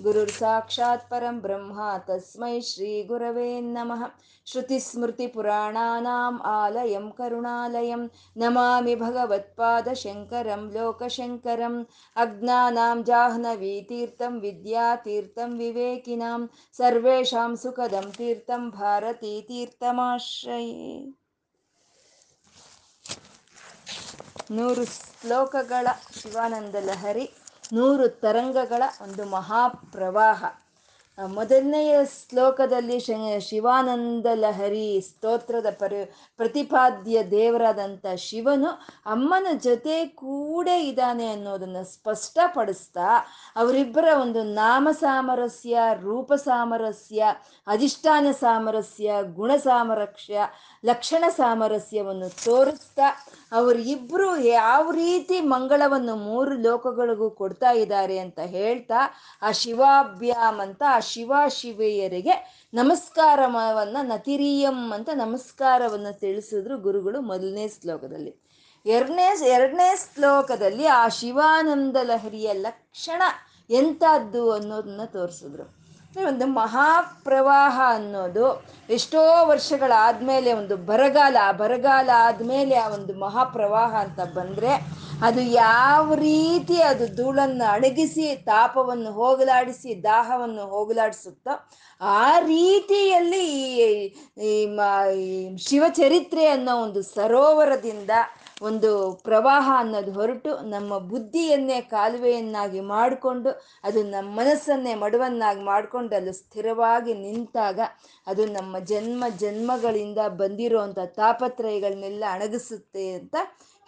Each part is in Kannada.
ಗುರುರ್ ಸಾಕ್ಷಾತ್ ಪರಂ ಬ್ರಹ್ಮ ತಸ್ಮೈ ಶ್ರೀ ಗುರವೇ ನಮಃ ಶ್ರುತಿಸ್ಮೃತಿಪುರಾಣಾನಾम् ಆಲಯಂ ಕರುಣಾಲಯಂ ನಮಾಮಿ ಭಗವತ್ಪಾದಶಂಕರಂ ಲೋಕಶಂಕರಂ ಅಜ್ಞಾನಾಂ ಜಾಹ್ನವೀತೀರ್ಥಂ ವಿದ್ಯಾತೀರ್ಥಂ ವಿವೇಕಿನಾಂ ಸರ್ವೇಷಾಂ ಸುಖದಂ ತೀರ್ಥಂ ಭಾರತೀ ತೀರ್ಥಮಾಶ್ರಯೇ ನೂರು ಶ್ಲೋಕಗಳ ಶಿವಾನಂದ ಲಹರಿ ನೂರು ತರಂಗಗಳ ಒಂದು ಮಹಾಪ್ರವಾಹ. ಮೊದಲನೆಯ ಶ್ಲೋಕದಲ್ಲಿ ಶಿವಾನಂದ ಲಹರಿ ಸ್ತೋತ್ರದ ಪರಿ, ಪ್ರತಿಪಾದ್ಯ ದೇವರಾದಂಥ ಶಿವನು ಅಮ್ಮನ ಜೊತೆ ಕೂಡ ಇದ್ದಾನೆ ಅನ್ನೋದನ್ನು ಸ್ಪಷ್ಟಪಡಿಸ್ತಾ ಅವರಿಬ್ಬರ ಒಂದು ನಾಮ ಸಾಮರಸ್ಯ, ರೂಪ ಸಾಮರಸ್ಯ, ಅಧಿಷ್ಠಾನ ಸಾಮರಸ್ಯ, ಗುಣ ಸಾಮರಸ್ಯ ಲಕ್ಷಣ ಸಾಮರಸ್ಯವನ್ನು ತೋರಿಸ್ತಾ ಅವರಿಬ್ಬರು ಯಾವ ರೀತಿ ಮಂಗಳವನ್ನು ಮೂರು ಲೋಕಗಳಿಗೂ ಕೊಡ್ತಾ ಇದ್ದಾರೆ ಅಂತ ಹೇಳ್ತಾ ಆ ಶಿವಾಭ್ಯಾಮ್ ಅಂತ ಶಿವ ಶಿವೆಯರಿಗೆ ನಮಸ್ಕಾರವನ್ನ ನತಿರಿಯಂ ಅಂತ ನಮಸ್ಕಾರವನ್ನು ತಿಳಿಸಿದ್ರು ಗುರುಗಳು ಮೊದಲನೇ ಶ್ಲೋಕದಲ್ಲಿ. ಎರಡನೇ ಎರಡನೇ ಶ್ಲೋಕದಲ್ಲಿ ಆ ಶಿವಾನಂದ ಲಹರಿಯ ಲಕ್ಷಣ ಎಂಥದ್ದು ಅನ್ನೋದನ್ನ ತೋರಿಸಿದ್ರು. ಒಂದು ಮಹಾಪ್ರವಾಹ ಅನ್ನೋದು ಎಷ್ಟೋ ವರ್ಷಗಳಾದ್ಮೇಲೆ ಒಂದು ಬರಗಾಲ ಬರಗಾಲ ಆದ್ಮೇಲೆ ಆ ಒಂದು ಮಹಾಪ್ರವಾಹ ಅಂತ ಬಂದ್ರೆ ಅದು ಯಾವ ರೀತಿ ಅದು ಧೂಳನ್ನು ಅಡಗಿಸಿ, ತಾಪವನ್ನು ಹೋಗಲಾಡಿಸಿ, ದಾಹವನ್ನು ಹೋಗಲಾಡಿಸುತ್ತೋ ಆ ರೀತಿಯಲ್ಲಿ ಈ ಶಿವಚರಿತ್ರೆ ಅನ್ನೋ ಒಂದು ಸರೋವರದಿಂದ ಒಂದು ಪ್ರವಾಹ ಅನ್ನೋದು ಹೊರಟು ನಮ್ಮ ಬುದ್ಧಿಯನ್ನೇ ಕಾಲುವೆಯನ್ನಾಗಿ ಮಾಡಿಕೊಂಡು ಅದು ನಮ್ಮ ಮನಸ್ಸನ್ನೇ ಮಡುವನ್ನಾಗಿ ಮಾಡಿಕೊಂಡು ಅಲ್ಲಿ ಸ್ಥಿರವಾಗಿ ನಿಂತಾಗ ಅದು ನಮ್ಮ ಜನ್ಮ ಜನ್ಮಗಳಿಂದ ಬಂದಿರೋಂಥ ತಾಪತ್ರಯಗಳನ್ನೆಲ್ಲ ಅಣಗಿಸುತ್ತೆ ಅಂತ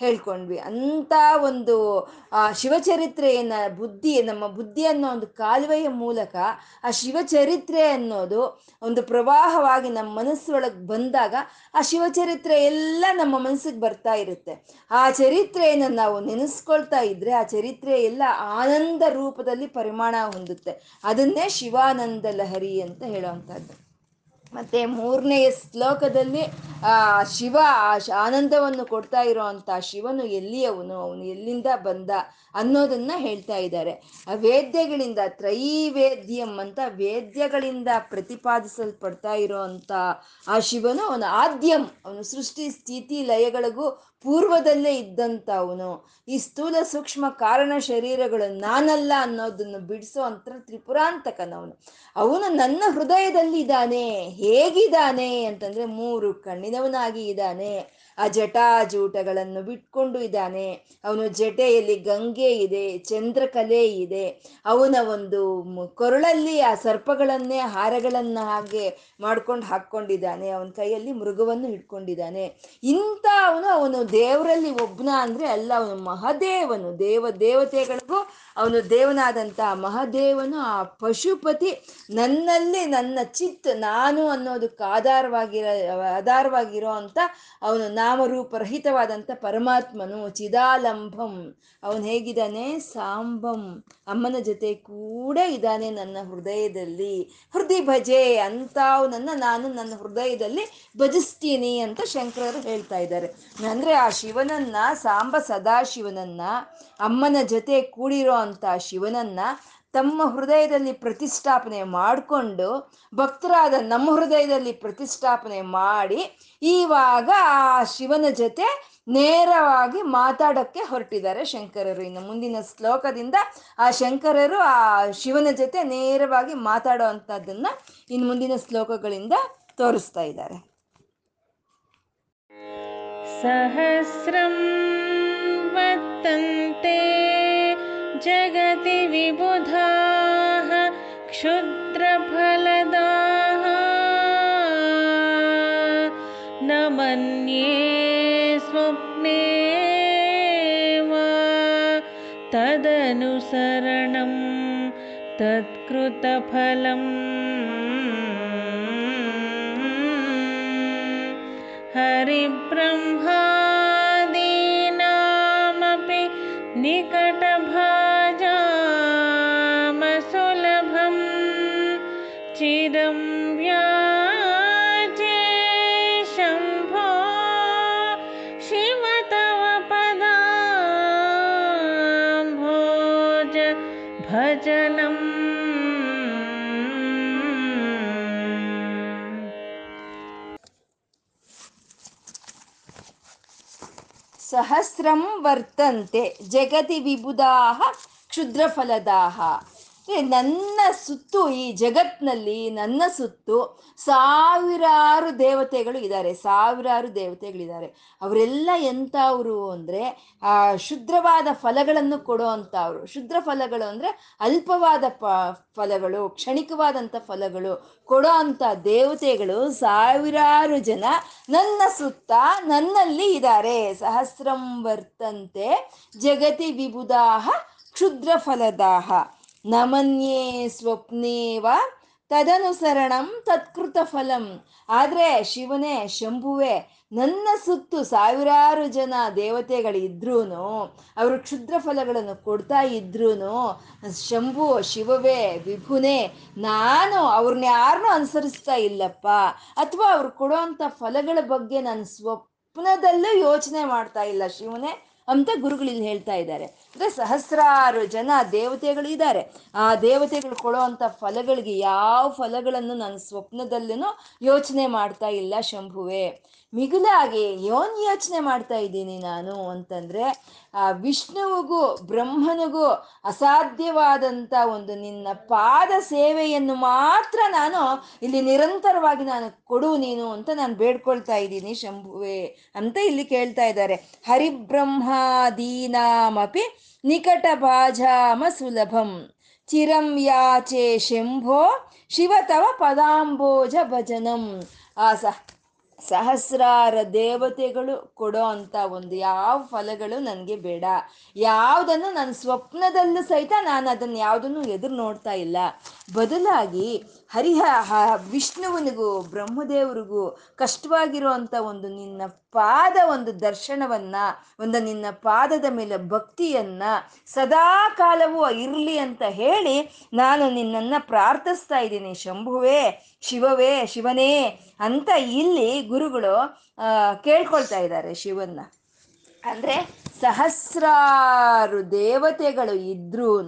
ಹೇಳ್ಕೊಂಡ್ವಿ. ಅಂಥ ಒಂದು, ಆ, ಶಿವಚರಿತ್ರೆಯನ್ನ, ಬುದ್ಧಿ, ನಮ್ಮ ಬುದ್ಧಿ ಅನ್ನೋ ಒಂದು ಕಾಲುವೆಯ ಮೂಲಕ ಆ ಶಿವಚರಿತ್ರೆ ಅನ್ನೋದು ಒಂದು ಪ್ರವಾಹವಾಗಿ ನಮ್ಮ ಮನಸ್ಸೊಳಗೆ ಬಂದಾಗ ಆ ಶಿವಚರಿತ್ರೆ ಎಲ್ಲ ನಮ್ಮ ಮನಸ್ಸಿಗೆ ಬರ್ತಾ ಇರುತ್ತೆ. ಆ ಚರಿತ್ರೆಯನ್ನು ನಾವು ನೆನೆಸ್ಕೊಳ್ತಾ ಇದ್ರೆ ಆ ಚರಿತ್ರೆ ಎಲ್ಲ ಆನಂದ ರೂಪದಲ್ಲಿ ಪರಿಮಾಣ ಹೊಂದುತ್ತೆ. ಅದನ್ನೇ ಶಿವಾನಂದ ಲಹರಿ ಅಂತ ಹೇಳುವಂಥದ್ದು ಮತ್ತೆ ಮೂರನೆಯ ಶ್ಲೋಕದಲ್ಲಿ, ಆ, ಶಿವ ಆನಂದವನ್ನು ಕೊಡ್ತಾ ಇರೋವಂಥ ಶಿವನು ಎಲ್ಲಿಯವನು? ಅವನು ಎಲ್ಲಿಂದ ಬಂದ ಅನ್ನೋದನ್ನ ಹೇಳ್ತಾ ಇದ್ದಾರೆ. ಆ ವೇದ್ಯಗಳಿಂದ, ತ್ರೈವೇದ್ಯಂ ಅಂತ ವೇದ್ಯಗಳಿಂದ ಪ್ರತಿಪಾದಿಸಲ್ಪಡ್ತಾ ಇರೋವಂಥ ಆ ಶಿವನು ಅವನು ಆದ್ಯಂ. ಅವನು ಸೃಷ್ಟಿ ಸ್ಥಿತಿ ಲಯಗಳಿಗೂ ಪೂರ್ವದಲ್ಲೇ ಇದ್ದಂಥವನು ಈ ಸ್ಥೂಲ ಸೂಕ್ಷ್ಮ ಕಾರಣ ಶರೀರಗಳು ನಾನಲ್ಲ ಅನ್ನೋದನ್ನು ಬಿಡಿಸೋ ಅಂತ ತ್ರಿಪುರಾಂತಕನವನು ಅವನು. ನನ್ನ ಹೃದಯದಲ್ಲಿ ಇದ್ದಾನೆ ಹೇಗಿದ್ದಾನೆ ಅಂತಂದ್ರೆ ಮೂರು ಕಣ್ಣಿನವನಾಗಿ ಇದ್ದಾನೆ. ಆ ಜಟಾಜೂಟಗಳನ್ನು ಬಿಟ್ಕೊಂಡು ಇದ್ದಾನೆ ಅವನು ಜಟೆಯಲ್ಲಿ ಗಂಗೆ ಇದೆ, ಚಂದ್ರಕಲೆ ಇದೆ. ಅವನ ಒಂದು ಕೊರಳಲ್ಲಿ ಆ ಸರ್ಪಗಳನ್ನೇ, ಹಾರಗಳನ್ನ ಹಾಗೆ ಮಾಡ್ಕೊಂಡು ಹಾಕ್ಕೊಂಡಿದ್ದಾನೆ. ಅವನ ಕೈಯಲ್ಲಿ ಮೃಗವನ್ನು ಹಿಡ್ಕೊಂಡಿದ್ದಾನೆ. ಇಂಥ ಅವನು ಅವನು ದೇವರಲ್ಲಿ ಒಬ್ಬನ ಅಂದ್ರೆ ಅಲ್ಲ, ಅವನು ಮಹದೇವನು. ದೇವ, ದೇವತೆಗಳಿಗೂ ಅವನು ದೇವನಾದಂತ ಮಹದೇವನು. ಆ ಪಶುಪತಿ ನನ್ನಲ್ಲಿ ನನ್ನ ಚಿತ್, ನಾನು ಅನ್ನೋದಕ್ಕೆ ಆಧಾರವಾಗಿರೋ ಆಧಾರವಾಗಿರೋ ಅಂತ ಅವನು ನಾಮರೂಪರಹಿತವಾದಂಥ ಪರಮಾತ್ಮನು ಚಿದಾಲಂಬಂ ಅವನು ಹೇಗಿದ್ದಾನೆ? ಸಾಂಬಂ. ಅಮ್ಮನ ಜೊತೆ ಕೂಡ ಇದ್ದಾನೆ ನನ್ನ ಹೃದಯದಲ್ಲಿ. ಹೃದಯ ಭಜೆ ಅಂತ ಅವನನ್ನ ನಾನು ನನ್ನ ಹೃದಯದಲ್ಲಿ ಭಜಿಸ್ತೀನಿ ಅಂತ ಶಂಕರರು ಹೇಳ್ತಾ ಇದ್ದಾರೆ. ಅಂದರೆ ಆ ಶಿವನನ್ನ, ಸಾಂಬ ಸದಾಶಿವನನ್ನು, ಅಮ್ಮನ ಜೊತೆ ಕೂಡಿರೋ ಅಂಥ ಶಿವನನ್ನ ತಮ್ಮ ಹೃದಯದಲ್ಲಿ ಪ್ರತಿಷ್ಠಾಪನೆ ಮಾಡಿಕೊಂಡು ಭಕ್ತರಾದ ನಮ್ಮ ಹೃದಯದಲ್ಲಿ ಪ್ರತಿಷ್ಠಾಪನೆ ಮಾಡಿ ಇವಾಗ ಆ ಶಿವನ ಜೊತೆ ನೇರವಾಗಿ ಮಾತಾಡೋಕ್ಕೆ ಹೊರಟಿದ್ದಾರೆ ಶಂಕರರು ಇನ್ನು ಮುಂದಿನ ಶ್ಲೋಕದಿಂದ ಆ ಶಂಕರರು ಆ ಶಿವನ ಜೊತೆ ನೇರವಾಗಿ ಮಾತಾಡೋ ಅಂಥದ್ದನ್ನ ಇನ್ನು ಮುಂದಿನ ಶ್ಲೋಕಗಳಿಂದ ತೋರಿಸ್ತಾ ಇದ್ದಾರೆ सहस्रं वर्तन्ते जगति विबुधाः क्षुद्रफलदाः। न मन्ये स्वप्ने वा। तदनुसरणं तत्कृतफलम्। हरिब्रह्मादीनामपि निकटभाजामसुलभं ಸಹಸ್ರಂ ವರ್ತಂತೆ ಜಗತಿ ವಿಬುಧಾ ಕ್ಷುದ್ರಫಲದಾಹ. ಏ, ನನ್ನ ಸುತ್ತು ಈ ಜಗತ್ನಲ್ಲಿ, ನನ್ನ ಸುತ್ತು ಸಾವಿರಾರು ದೇವತೆಗಳು ಇದ್ದಾರೆ, ಸಾವಿರಾರು ದೇವತೆಗಳಿದ್ದಾರೆ. ಅವರೆಲ್ಲ ಎಂಥವ್ರು ಅಂದರೆ ಶುದ್ರವಾದ ಫಲಗಳನ್ನು ಕೊಡೋ ಅಂಥವ್ರು ಶುದ್ರ ಫಲಗಳು ಅಂದರೆ ಅಲ್ಪವಾದ ಪ, ಫಲಗಳು, ಕ್ಷಣಿಕವಾದಂಥ ಫಲಗಳು ಕೊಡೋ ಅಂಥ ದೇವತೆಗಳು ಸಾವಿರಾರು ಜನ ನನ್ನ ಸುತ್ತ ನನ್ನಲ್ಲಿ ಇದ್ದಾರೆ. ಸಹಸ್ರಂ ವರ್ತಂತೆ ಜಗತಿ ವಿಬುಧಾಹ ಕ್ಷುದ್ರ ಫಲದಾಹ ನಮನ್ಯೇ ಸ್ವಪ್ನೇವ ತದನುಸರಣಂ ತತ್ಕೃತ ಫಲಂ ಆದರೆ ಶಿವನೇ, ಶಂಭುವೆ, ನನ್ನ ಸುತ್ತು ಸಾವಿರಾರು ಜನ ದೇವತೆಗಳಿದ್ರೂ ಅವರು ಕ್ಷುದ್ರ ಫಲಗಳನ್ನು ಕೊಡ್ತಾ ಇದ್ರೂ ಶಂಭು, ಶಿವವೇ, ವಿಭುನೇ, ನಾನು ಅವ್ರನ್ನ ಯಾರನ್ನೂ ಅನುಸರಿಸ್ತಾ ಇಲ್ಲಪ್ಪ. ಅಥವಾ ಅವ್ರು ಕೊಡುವಂಥ ಫಲಗಳ ಬಗ್ಗೆ ನಾನು ಸ್ವಪ್ನದಲ್ಲೂ ಯೋಚನೆ ಮಾಡ್ತಾ ಇಲ್ಲ ಶಿವನೇ. ಅಂತ ಗುರುಗಳು ಇಲ್ಲಿ ಹೇಳ್ತಾ ಇದ್ದಾರೆ. ಅಂದರೆ ಸಹಸ್ರಾರು ಜನ ದೇವತೆಗಳು ಇದ್ದಾರೆ. ಆ ದೇವತೆಗಳು ಕೊಡೋವಂಥ ಫಲಗಳಿಗೆ ಯಾವ ಫಲಗಳನ್ನು ನಾನು ಸ್ವಪ್ನದಲ್ಲೂ ಯೋಚನೆ ಮಾಡ್ತಾ ಇಲ್ಲ ಶಂಭುವೆ. ಮಿಗಿಲಾಗಿ ಯೋನ್ ಯೋಚನೆ ಮಾಡ್ತಾ ಇದ್ದೀನಿ ನಾನು ಅಂತಂದ್ರೆ, ಆ ವಿಷ್ಣುವಿಗೂ ಬ್ರಹ್ಮನಿಗೂ ಅಸಾಧ್ಯವಾದಂಥ ಒಂದು ನಿನ್ನ ಪಾದ ಸೇವೆಯನ್ನು ಮಾತ್ರ ನಾನು ಇಲ್ಲಿ ನಿರಂತರವಾಗಿ ನಾನು ಕೊಡು ನೀನು ಅಂತ ನಾನು ಬೇಡ್ಕೊಳ್ತಾ ಇದ್ದೀನಿ ಶಂಭುವೆ ಅಂತ ಇಲ್ಲಿ ಕೇಳ್ತಾ ಇದ್ದಾರೆ. ಹರಿಬ್ರಹ್ಮಾದೀನಾಮಪಿ ನಿಕಟ ಬಾಜಾಮ ಸುಲಭಂ. ಚಿರಂ ಯಾಚೆ ಶಂಭೋ ಶಿವ ತವ ಪದಾಂಬೋಜ ಭಜನಂ. ಆ ಸಹ ಸಹಸ್ರಾರ ದೇವತೆಗಳು ಕೊಡೋ ಅಂತ ಒಂದು ಯಾವ ಫಲಗಳು ನನಗೆ ಬೇಡ. ಯಾವುದನ್ನು ನನ್ನ ಸ್ವಪ್ನದಲ್ಲೂ ಸಹಿತ ನಾನು ಅದನ್ನು ಯಾವುದನ್ನು ಎದುರು ನೋಡ್ತಾ ಇಲ್ಲ. ಬದಲಾಗಿ ಹರಿಹ ವಿಷ್ಣುವನಿಗೂ, ಬ್ರಹ್ಮದೇವರಿಗೂ ಕಷ್ಟವಾಗಿರುವಂಥ ಒಂದು ನಿನ್ನ ಪಾದ ಒಂದು ದರ್ಶನವನ್ನ, ಒಂದು ನಿನ್ನ ಪಾದದ ಮೇಲೆ ಭಕ್ತಿಯನ್ನ ಸದಾ ಕಾಲವೂ ಇರಲಿ ಅಂತ ಹೇಳಿ ನಾನು ನಿನ್ನನ್ನು ಪ್ರಾರ್ಥಿಸ್ತಾ ಇದ್ದೀನಿ. ಶಂಭುವೇ, ಶಿವವೇ, ಶಿವನೇ ಅಂತ ಇಲ್ಲಿ ಗುರುಗಳು ಕೇಳ್ಕೊಳ್ತಾ ಇದ್ದಾರೆ ಶಿವನ್ನ. ಅಂದ್ರೆ ಸಹಸ್ರಾರು ದೇವತೆಗಳು ಇದ್ರೂ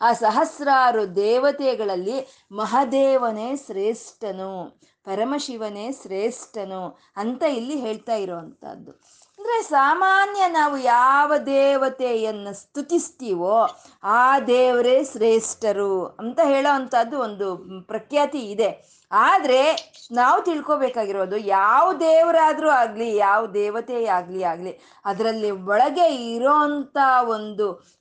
ಆ ಸಹಸ್ರಾರು ದೇವತೆಗಳಲ್ಲಿ ಮಹಾದೇವನೇ ಶ್ರೇಷ್ಠನು, ಪರಮಶಿವನೇ ಶ್ರೇಷ್ಠನು ಅಂತ ಇಲ್ಲಿ ಹೇಳ್ತಾ ಇರೋವಂಥದ್ದು. ಅಂದ್ರೆ ಸಾಮಾನ್ಯ ನಾವು ಯಾವ ದೇವತೆಯನ್ನು ಸ್ತುತಿಸ್ತೀವೋ ಆ ದೇವರೇ ಶ್ರೇಷ್ಠರು ಅಂತ ಹೇಳೋ ಅಂಥದ್ದು ಒಂದು ಪ್ರಖ್ಯಾತಿ ಇದೆ. ಆದರೆ ನಾವು ತಿಳ್ಕೊಬೇಕಾಗಿರೋದು ಯಾವ ದೇವರಾದರೂ ಆಗಲಿ, ಯಾವ ದೇವತೆ ಆಗಲಿ ಆಗಲಿ, ಅದರಲ್ಲಿ ಒಳಗೆ ಇರೋಂಥ ಒಂದು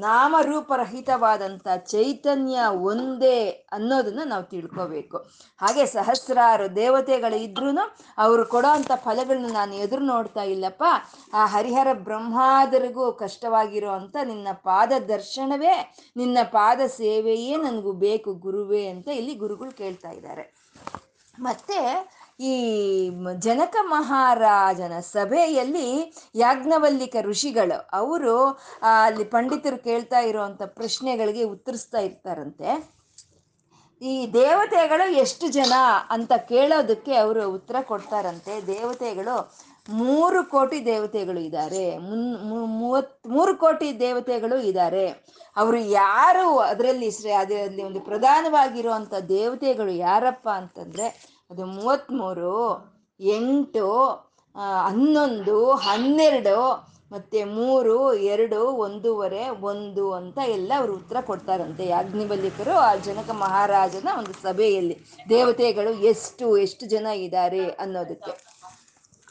ನಾಮ ನಾಮರೂಪರಹಿತವಾದಂಥ ಚೈತನ್ಯ ಒಂದೇ ಅನ್ನೋದನ್ನ ನಾವು ತಿಳ್ಕೊಬೇಕು. ಹಾಗೆ ಸಹಸ್ರಾರು ದೇವತೆಗಳು ಇದ್ರೂ ಅವರು ಕೊಡೋ ಅಂಥ ಫಲಗಳನ್ನ ನಾನು ಎದುರು ನೋಡ್ತಾ ಇಲ್ಲಪ್ಪ. ಆ ಹರಿಹರ ಬ್ರಹ್ಮಾದರಿಗೂ ಕಷ್ಟವಾಗಿರೋ ನಿನ್ನ ಪಾದ ದರ್ಶನವೇ, ನಿನ್ನ ಪಾದ ಸೇವೆಯೇ ನನಗೂ ಬೇಕು ಗುರುವೇ ಅಂತ ಇಲ್ಲಿ ಗುರುಗಳು ಕೇಳ್ತಾ ಇದ್ದಾರೆ. ಮತ್ತೆ ಈ ಜನಕ ಮಹಾರಾಜನ ಸಭೆಯಲ್ಲಿ ಯಾಜ್ಞವಲ್ಲಿಕ ಋಷಿಗಳು, ಅವರು ಅಲ್ಲಿ ಪಂಡಿತರು ಕೇಳ್ತಾ ಇರುವಂಥ ಪ್ರಶ್ನೆಗಳಿಗೆ ಉತ್ತರಿಸ್ತಾ ಇರ್ತಾರಂತೆ. ಈ ದೇವತೆಗಳು ಎಷ್ಟು ಜನ ಅಂತ ಕೇಳೋದಕ್ಕೆ ಅವರು ಉತ್ತರ ಕೊಡ್ತಾರಂತೆ. ದೇವತೆಗಳು ಮೂರು ಕೋಟಿ ದೇವತೆಗಳು ಇದ್ದಾರೆ. ಮುನ್ ಮೂವತ್, ಮೂರು ಕೋಟಿ ದೇವತೆಗಳು ಇದ್ದಾರೆ. ಅವರು ಯಾರು ಅದರಲ್ಲಿ ಶ್ರೇ, ಅದರಲ್ಲಿ ಒಂದು ಪ್ರಧಾನವಾಗಿರುವಂಥ ದೇವತೆಗಳು ಯಾರಪ್ಪ ಅಂತಂದರೆ, ಅದು ಮೂವತ್ತ್ಮೂರು, ಎಂಟು ಹನ್ನೊಂದು, ಹನ್ನೆರಡು, ಮತ್ತು ಮೂರು, ಎರಡು, ಒಂದೂವರೆ, ಒಂದು ಅಂತ ಎಲ್ಲ ಅವರು ಉತ್ತರ ಕೊಡ್ತಾರಂತೆ. ಯಾಜ್ಞಿಬಲ್ಲಿಕರು ಆ ಜನಕ ಮಹಾರಾಜನ ಒಂದು ಸಭೆಯಲ್ಲಿ ದೇವತೆಗಳು ಎಷ್ಟು ಎಷ್ಟು ಜನ ಇದ್ದಾರೆ ಅನ್ನೋದಕ್ಕೆ.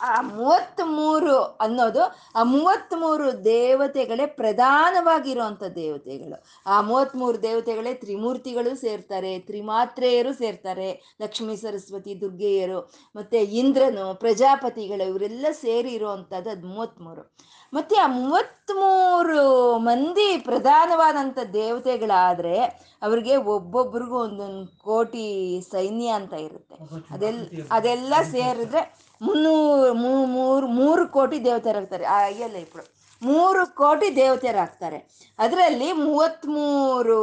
ಆ ಮೂವತ್ತ್ಮೂರು ಅನ್ನೋದು ಆ ಮೂವತ್ತ್ಮೂರು ದೇವತೆಗಳೇ ಪ್ರಧಾನವಾಗಿರುವಂಥ ದೇವತೆಗಳು. ಆ ಮೂವತ್ತ್ಮೂರು ದೇವತೆಗಳೇ ತ್ರಿಮೂರ್ತಿಗಳು ಸೇರ್ತಾರೆ, ತ್ರಿಮಾತ್ರೇಯರು ಸೇರ್ತಾರೆ, ಲಕ್ಷ್ಮೀ, ಸರಸ್ವತಿ, ದುರ್ಗೆಯರು, ಮತ್ತೆ ಇಂದ್ರನು, ಪ್ರಜಾಪತಿಗಳು ಇವರೆಲ್ಲ ಸೇರಿ ಇರುವಂಥದ್ದು ಅದು ಮೂವತ್ತ್ಮೂರು. ಮತ್ತೆ ಆ ಮೂವತ್ತ್ಮೂರು ಮಂದಿ ಪ್ರಧಾನವಾದಂಥ ದೇವತೆಗಳಾದ್ರೆ ಅವ್ರಿಗೆ ಒಬ್ಬೊಬ್ರಿಗೂ ಒಂದೊಂದು ಕೋಟಿ ಸೈನ್ಯ ಅಂತ ಇರುತ್ತೆ. ಅದೆಲ್ಲ ಅದೆಲ್ಲ ಸೇರಿದ್ರೆ ಮುನ್ನೂರು ಮೂರು ಮೂರು ಕೋಟಿ ದೇವತೆಯರಾಗ್ತಾರೆ ಆ ಅಯ್ಯಲ್ಲ ఇప్పుడు ಮೂರು ಕೋಟಿ ದೇವತೆಯರಾಗ್ತಾರೆ ಅದರಲ್ಲಿ ಮೂವತ್ತ್ಮೂರು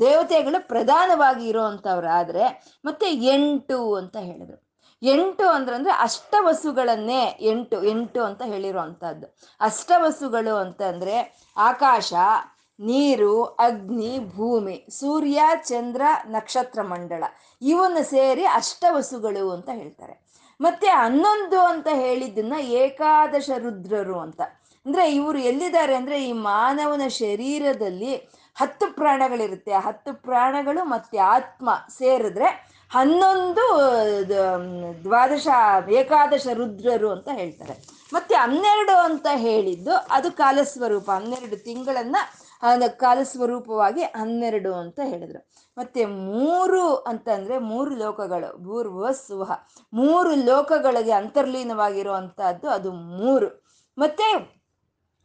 ದೇವತೆಗಳು ಪ್ರಧಾನವಾಗಿ ಇರೋವಂಥವ್ರು ಆದರೆ ಮತ್ತೆ ಎಂಟು ಅಂತ ಹೇಳಿದ್ರು ಎಂಟು ಅಂದ್ರಂದ್ರೆ ಅಷ್ಟವಸುಗಳನ್ನೇ ಎಂಟು ಎಂಟು ಅಂತ ಹೇಳಿರುವಂಥದ್ದು ಅಷ್ಟವಸುಗಳು ಅಂತಂದ್ರೆ ಆಕಾಶ ನೀರು ಅಗ್ನಿ ಭೂಮಿ ಸೂರ್ಯ ಚಂದ್ರ ನಕ್ಷತ್ರ ಮಂಡಳ ಇವನ್ನು ಸೇರಿ ಅಷ್ಟವಸುಗಳು ಅಂತ ಹೇಳ್ತಾರೆ ಮತ್ತೆ ಹನ್ನೊಂದು ಅಂತ ಹೇಳಿದ್ದನ್ನ ಏಕಾದಶ ರುದ್ರರು ಅಂತ. ಅಂದ್ರೆ ಇವರು ಎಲ್ಲಿದ್ದಾರೆ ಅಂದ್ರೆ ಈ ಮಾನವನ ಶರೀರದಲ್ಲಿ ಹತ್ತು ಪ್ರಾಣಗಳಿರುತ್ತೆ. ಆ ಹತ್ತು ಪ್ರಾಣಗಳು ಮತ್ತೆ ಆತ್ಮ ಸೇರಿದ್ರೆ ಹನ್ನೊಂದು ದ್ವಾದಶ, ಏಕಾದಶ ರುದ್ರರು ಅಂತ ಹೇಳ್ತಾರೆ. ಮತ್ತೆ ಹನ್ನೆರಡು ಅಂತ ಹೇಳಿದ್ದು ಅದು ಕಾಲಸ್ವರೂಪ. ಹನ್ನೆರಡು ತಿಂಗಳನ್ನ ಕಾಲಸ್ವರೂಪವಾಗಿ ಹನ್ನೆರಡು ಅಂತ ಹೇಳಿದ್ರು. ಮತ್ತೆ ಮೂರು ಅಂತಂದ್ರೆ ಮೂರು ಲೋಕಗಳು ಭೂರ್ವ ಸುಹ ಮೂರು ಲೋಕಗಳಿಗೆ ಅಂತರ್ಲೀನವಾಗಿರುವಂತಹದ್ದು ಅದು ಮೂರು. ಮತ್ತೆ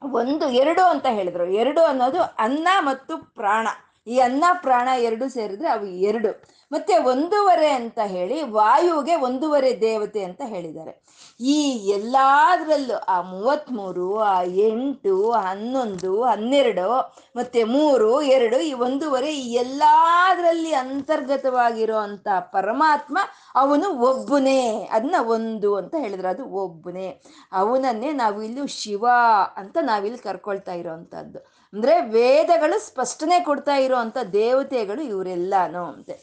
ಒಂದು, ಎರಡು ಅಂತ ಹೇಳಿದ್ರು. ಎರಡು ಅನ್ನೋದು ಅನ್ನ ಮತ್ತು ಪ್ರಾಣ. ಈ ಅನ್ನ, ಪ್ರಾಣ ಎರಡು ಸೇರಿದ್ರೆ ಅವು ಎರಡು. ಮತ್ತೆ ಒಂದೂವರೆ ಅಂತ ಹೇಳಿ ವಾಯುವಿಗೆ ಒಂದೂವರೆ ದೇವತೆ ಅಂತ ಹೇಳಿದ್ದಾರೆ. ಈ ಎಲ್ಲಾದ್ರಲ್ಲೂ ಆ ಮೂವತ್ತ್ಮೂರು ಆ ಎಂಟು ಹನ್ನೊಂದು, ಹನ್ನೆರಡು, ಮತ್ತೆ ಮೂರು, ಎರಡು ಈ ಒಂದೂವರೆ ಈ ಎಲ್ಲಾದ್ರಲ್ಲಿ ಅಂತರ್ಗತವಾಗಿರೋ ಅಂತ ಪರಮಾತ್ಮ ಅವನು ಒಬ್ಬನೇ. ಅದನ್ನ ಒಂದು ಅಂತ ಹೇಳಿದ್ರೆ ಅದು ಒಬ್ಬನೇ. ಅವನನ್ನೇ ನಾವು ಶಿವ ಅಂತ ನಾವಿಲ್ಲಿ ಕರ್ಕೊಳ್ತಾ ಇರೋವಂಥದ್ದು ಅಂದ್ರೆ ವೇದಗಳು ಸ್ಪಷ್ಟನೆ ಕೊಡ್ತಾ ಇರೋವಂಥ ದೇವತೆಗಳು ಇವರೆಲ್ಲಾನು ಅಂತೆ.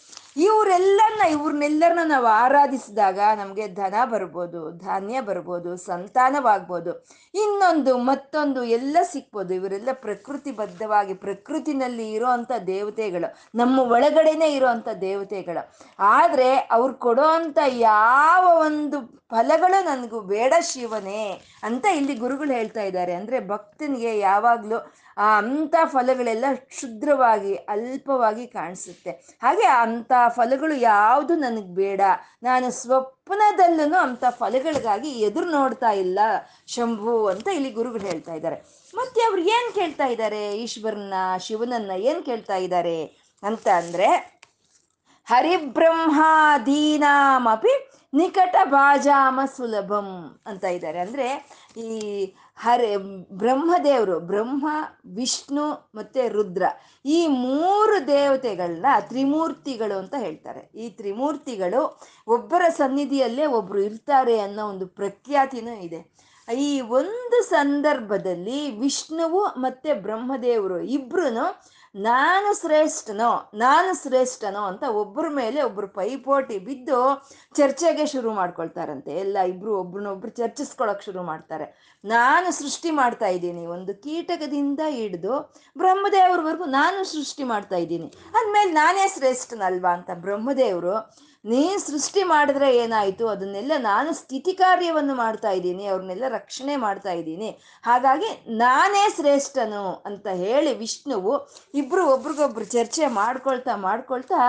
ಇವರೆಲ್ಲರನ್ನ, ಇವ್ರನ್ನೆಲ್ಲರನ್ನ ನಾವು ಆರಾಧಿಸಿದಾಗ ನಮಗೆ ಧನ ಬರ್ಬೋದು, ಧಾನ್ಯ ಬರ್ಬೋದು, ಸಂತಾನವಾಗ್ಬೋದು. ಇನ್ನೊಂದು, ಮತ್ತೊಂದು ಎಲ್ಲ ಸಿಕ್ಬೋದು ಇವರೆಲ್ಲ ಪ್ರಕೃತಿ ಬದ್ಧವಾಗಿ ಪ್ರಕೃತಿನಲ್ಲಿ ಇರೋವಂಥ ದೇವತೆಗಳು, ನಮ್ಮ ಒಳಗಡೆನೆ ಇರೋವಂಥ ದೇವತೆಗಳು. ಆದರೆ ಅವ್ರು ಕೊಡೋವಂಥ ಯಾವ ಒಂದು ಫಲಗಳು ನನಗೂ ಬೇಡ ಶಿವನೇ ಅಂತ ಇಲ್ಲಿ ಗುರುಗಳು ಹೇಳ್ತಾ ಇದ್ದಾರೆ. ಅಂದರೆ ಭಕ್ತನಿಗೆ ಯಾವಾಗಲೂ ಆ ಅಂಥ ಫಲಗಳೆಲ್ಲ ಕ್ಷುದ್ರವಾಗಿ, ಅಲ್ಪವಾಗಿ ಕಾಣಿಸುತ್ತೆ. ಹಾಗೆ ಅಂಥ ಫಲಗಳು ಯಾವುದು ನನಗೆ ಬೇಡ. ನಾನು ಸ್ವಪ್ನದಲ್ಲೂ ಅಂಥ ಫಲಗಳಿಗಾಗಿ ಎದುರು ನೋಡ್ತಾ ಇಲ್ಲ ಶಂಭು ಅಂತ ಇಲ್ಲಿ ಗುರುಗಳು ಹೇಳ್ತಾ ಇದ್ದಾರೆ. ಮತ್ತೆ ಅವ್ರು ಏನು ಕೇಳ್ತಾ ಇದ್ದಾರೆ? ಈಶ್ವರನ ಶಿವನನ್ನ ಏನು ಕೇಳ್ತಾ ಇದ್ದಾರೆ ಅಂತ ಅಂದರೆ, ಹರಿಬ್ರಹ್ಮಾದೀನಾಮಪಿ ನಿಕಟ ಬಾಜಾಮ ಸುಲಭಂ ಅಂತ ಇದ್ದಾರೆ. ಅಂದರೆ ಈ ಹರಿ ಬ್ರಹ್ಮದೇವರು, ಬ್ರಹ್ಮ, ವಿಷ್ಣು ಮತ್ತು ರುದ್ರ ಈ ಮೂರು ದೇವತೆಗಳನ್ನ ತ್ರಿಮೂರ್ತಿಗಳು ಅಂತ ಹೇಳ್ತಾರೆ. ಈ ತ್ರಿಮೂರ್ತಿಗಳು ಒಬ್ಬರ ಸನ್ನಿಧಿಯಲ್ಲೇ ಒಬ್ಬರು ಇರ್ತಾರೆ ಅನ್ನೋ ಒಂದು ಪ್ರಖ್ಯಾತಿನೂ ಇದೆ. ಈ ಒಂದು ಸಂದರ್ಭದಲ್ಲಿ ವಿಷ್ಣುವು ಮತ್ತು ಬ್ರಹ್ಮದೇವರು ಇಬ್ರು ನಾನು ಶ್ರೇಷ್ಠನೋ ನಾನು ಶ್ರೇಷ್ಠನೋ ಅಂತ ಒಬ್ಬರ ಮೇಲೆ ಒಬ್ಬರು ಪೈಪೋಟಿ ಬಿದ್ದು ಚರ್ಚೆಗೆ ಶುರು ಮಾಡ್ಕೊಳ್ತಾರಂತೆ. ಎಲ್ಲ ಇಬ್ರು ಒಬ್ರನ್ನೊಬ್ರು ಚರ್ಚಿಸ್ಕೊಳಕ್ ಶುರು ಮಾಡ್ತಾರೆ. ನಾನು ಸೃಷ್ಟಿ ಮಾಡ್ತಾ ಇದ್ದೀನಿ. ಒಂದು ಕೀಟಕದಿಂದ ಹಿಡಿದು ಬ್ರಹ್ಮದೇವ್ರವರೆಗೂ ನಾನು ಸೃಷ್ಟಿ ಮಾಡ್ತಾ ಇದ್ದೀನಿ. ಅಂದಮೇಲೆ ನಾನೇ ಶ್ರೇಷ್ಠನಲ್ವಾ ಅಂತ ಬ್ರಹ್ಮದೇವರು ನೀ ಸೃಷ್ಟಿ ಮಾಡಿದ್ರೆ ಏನಾಯಿತು? ಅದನ್ನೆಲ್ಲ ನಾನು ಸ್ಥಿತಿ ಕಾರ್ಯವನ್ನು ಮಾಡ್ತಾ ಇದ್ದೀನಿ, ಅವ್ರನ್ನೆಲ್ಲ ರಕ್ಷಣೆ ಮಾಡ್ತಾ ಇದ್ದೀನಿ. ಹಾಗಾಗಿ ನಾನೇ ಶ್ರೇಷ್ಠನು ಅಂತ ಹೇಳಿ ವಿಷ್ಣುವು ಇಬ್ಬರು ಒಬ್ರಿಗೊಬ್ರು ಚರ್ಚೆ ಮಾಡ್ಕೊಳ್ತಾ ಮಾಡ್ಕೊಳ್ತಾ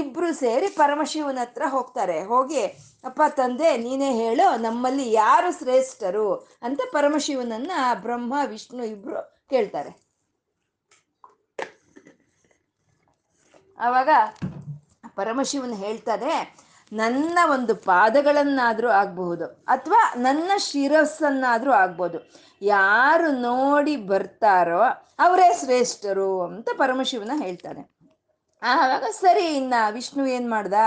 ಇಬ್ರು ಸೇರಿ ಪರಮಶಿವನ ಹತ್ರ ಹೋಗ್ತಾರೆ. ಹೋಗಿ, ಅಪ್ಪ, ತಂದೆ, ನೀನೇ ಹೇಳು, ನಮ್ಮಲ್ಲಿ ಯಾರು ಶ್ರೇಷ್ಠರು? ಅಂತ ಪರಮಶಿವನನ್ನ ಬ್ರಹ್ಮ, ವಿಷ್ಣು ಇಬ್ರು ಕೇಳ್ತಾರೆ. ಆವಾಗ ಪರಮಶಿವನ್ ಹೇಳ್ತಾರೆ, ನನ್ನ ಒಂದು ಪಾದಗಳನ್ನಾದರೂ ಆಗಬಹುದು, ಅಥವಾ ನನ್ನ ಶಿರಸ್ಸನ್ನಾದರೂ ಆಗ್ಬೋದು. ಯಾರು ನೋಡಿ ಬರ್ತಾರೋ ಅವರೇ ಶ್ರೇಷ್ಠರು ಅಂತ ಪರಮಶಿವನ ಹೇಳ್ತಾನೆ. ಆವಾಗ ಸರಿ, ಇನ್ನ ವಿಷ್ಣು ಏನು ಮಾಡ್ದ?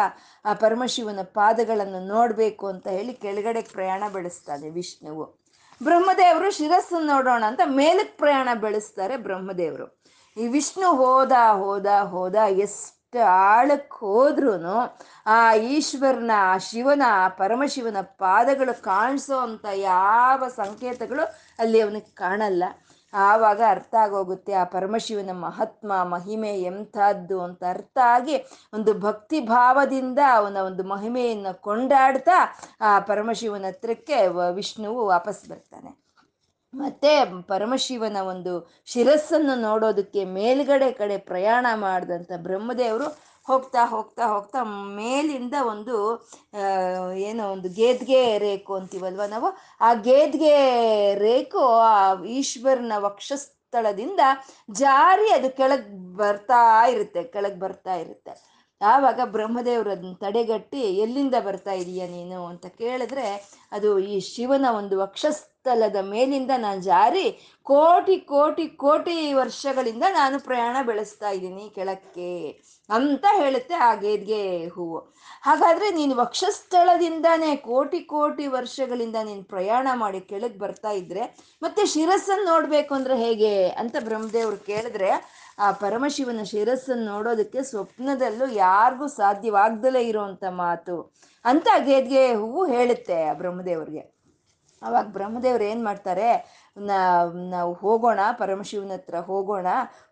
ಆ ಪರಮಶಿವನ ಪಾದಗಳನ್ನು ನೋಡಬೇಕು ಅಂತ ಹೇಳಿ ಕೆಳಗಡೆ ಪ್ರಯಾಣ ಬೆಳೆಸ್ತಾನೆ ವಿಷ್ಣುವು. ಬ್ರಹ್ಮದೇವರು ಶಿರಸ್ಸನ್ನು ನೋಡೋಣ ಅಂತ ಮೇಲಕ್ಕೆ ಪ್ರಯಾಣ ಬೆಳೆಸ್ತಾರೆ ಬ್ರಹ್ಮದೇವರು. ಈ ವಿಷ್ಣು ಹೋದ ಹೋದ ಹೋದ ಎಷ್ಟು ಆಳಕ್ಕೆ ಹೋದ್ರೂ ಆ ಈಶ್ವರನ, ಆ ಶಿವನ, ಆ ಪರಮಶಿವನ ಪಾದಗಳು ಕಾಣಿಸೋ ಅಂತ ಯಾವ ಸಂಕೇತಗಳು ಅಲ್ಲಿ ಅವನಿಗೆ ಕಾಣಲ್ಲ. ಆವಾಗ ಅರ್ಥ ಆಗೋಗುತ್ತೆ, ಆ ಪರಮಶಿವನ ಮಹಾತ್ಮ, ಮಹಿಮೆ ಎಂಥದ್ದು ಅಂತ ಅರ್ಥ ಆಗಿ ಒಂದು ಭಕ್ತಿ ಭಾವದಿಂದ ಅವನ ಒಂದು ಮಹಿಮೆಯನ್ನು ಕೊಂಡಾಡ್ತಾ ಆ ಪರಮಶಿವನ ಹತ್ರಕ್ಕೆ ವಿಷ್ಣುವು ವಾಪಸ್ ಬರ್ತಾನೆ. ಮತ್ತೆ ಪರಮಶಿವನ ಒಂದು ಶಿರಸ್ಸನ್ನು ನೋಡೋದಕ್ಕೆ ಮೇಲ್ಗಡೆ ಕಡೆ ಪ್ರಯಾಣ ಮಾಡಿದಂತ ಬ್ರಹ್ಮದೇವರು ಹೋಗ್ತಾ ಹೋಗ್ತಾ ಹೋಗ್ತಾ ಮೇಲಿಂದ ಒಂದು ಏನೋ ಒಂದು ಗೇದ್ಗೆ ರೇಖು ಅಂತೀವಲ್ವ ನಾವು? ಆ ಗೇದ್ಗೆ ರೇಖು ಆ ಈಶ್ವರನ ವಕ್ಷಸ್ಥಳದಿಂದ ಜಾರಿ ಅದು ಕೆಳಗೆ ಬರ್ತಾ ಇರುತ್ತೆ, ಕೆಳಗೆ ಬರ್ತಾ ಇರುತ್ತೆ. ಆವಾಗ ಬ್ರಹ್ಮದೇವ್ರ ಅದನ್ನ ತಡೆಗಟ್ಟಿ ಎಲ್ಲಿಂದ ಬರ್ತಾ ಇದೀಯ ನೀನು ಅಂತ ಕೇಳಿದ್ರೆ ಅದು ಈ ಶಿವನ ಒಂದು ವಕ್ಷಸ್ಥಲದ ಮೇಲಿಂದ ನಾನು ಜಾರಿ ಕೋಟಿ ಕೋಟಿ ಕೋಟಿ ವರ್ಷಗಳಿಂದ ನಾನು ಪ್ರಯಾಣ ಬೆಳೆಸ್ತಾ ಇದ್ದೀನಿ ಕೆಳಕ್ಕೆ ಅಂತ ಹೇಳುತ್ತೆ ಆ ಗೇದ್ಗೆ ಹೂವು. ಹಾಗಾದ್ರೆ ನೀನು ವಕ್ಷಸ್ಥಳದಿಂದಾನೇ ಕೋಟಿ ಕೋಟಿ ವರ್ಷಗಳಿಂದ ನೀನು ಪ್ರಯಾಣ ಮಾಡಿ ಕೆಳಗೆ ಬರ್ತಾ ಇದ್ರೆ ಮತ್ತೆ ಶಿರಸ್ಸನ್ನು ನೋಡ್ಬೇಕು ಅಂದ್ರೆ ಹೇಗೆ ಅಂತ ಬ್ರಹ್ಮದೇವ್ರು ಕೇಳಿದ್ರೆ ಆ ಪರಮಶಿವನ ಶಿರಸ್ಸನ್ನು ನೋಡೋದಕ್ಕೆ ಸ್ವಪ್ನದಲ್ಲೂ ಯಾರಿಗೂ ಸಾಧ್ಯವಾಗ್ದಲೇ ಇರೋವಂಥ ಮಾತು ಅಂತ ಗೇದ್ಗೆ ಹೂವು ಹೇಳುತ್ತೆ ಆ ಬ್ರಹ್ಮದೇವ್ರಿಗೆ. ಅವಾಗ ಬ್ರಹ್ಮದೇವ್ರು ಏನು ಮಾಡ್ತಾರೆ ನಾವು ಹೋಗೋಣ, ಪರಮಶಿವನ ಹತ್ರ ಹೋಗೋಣ,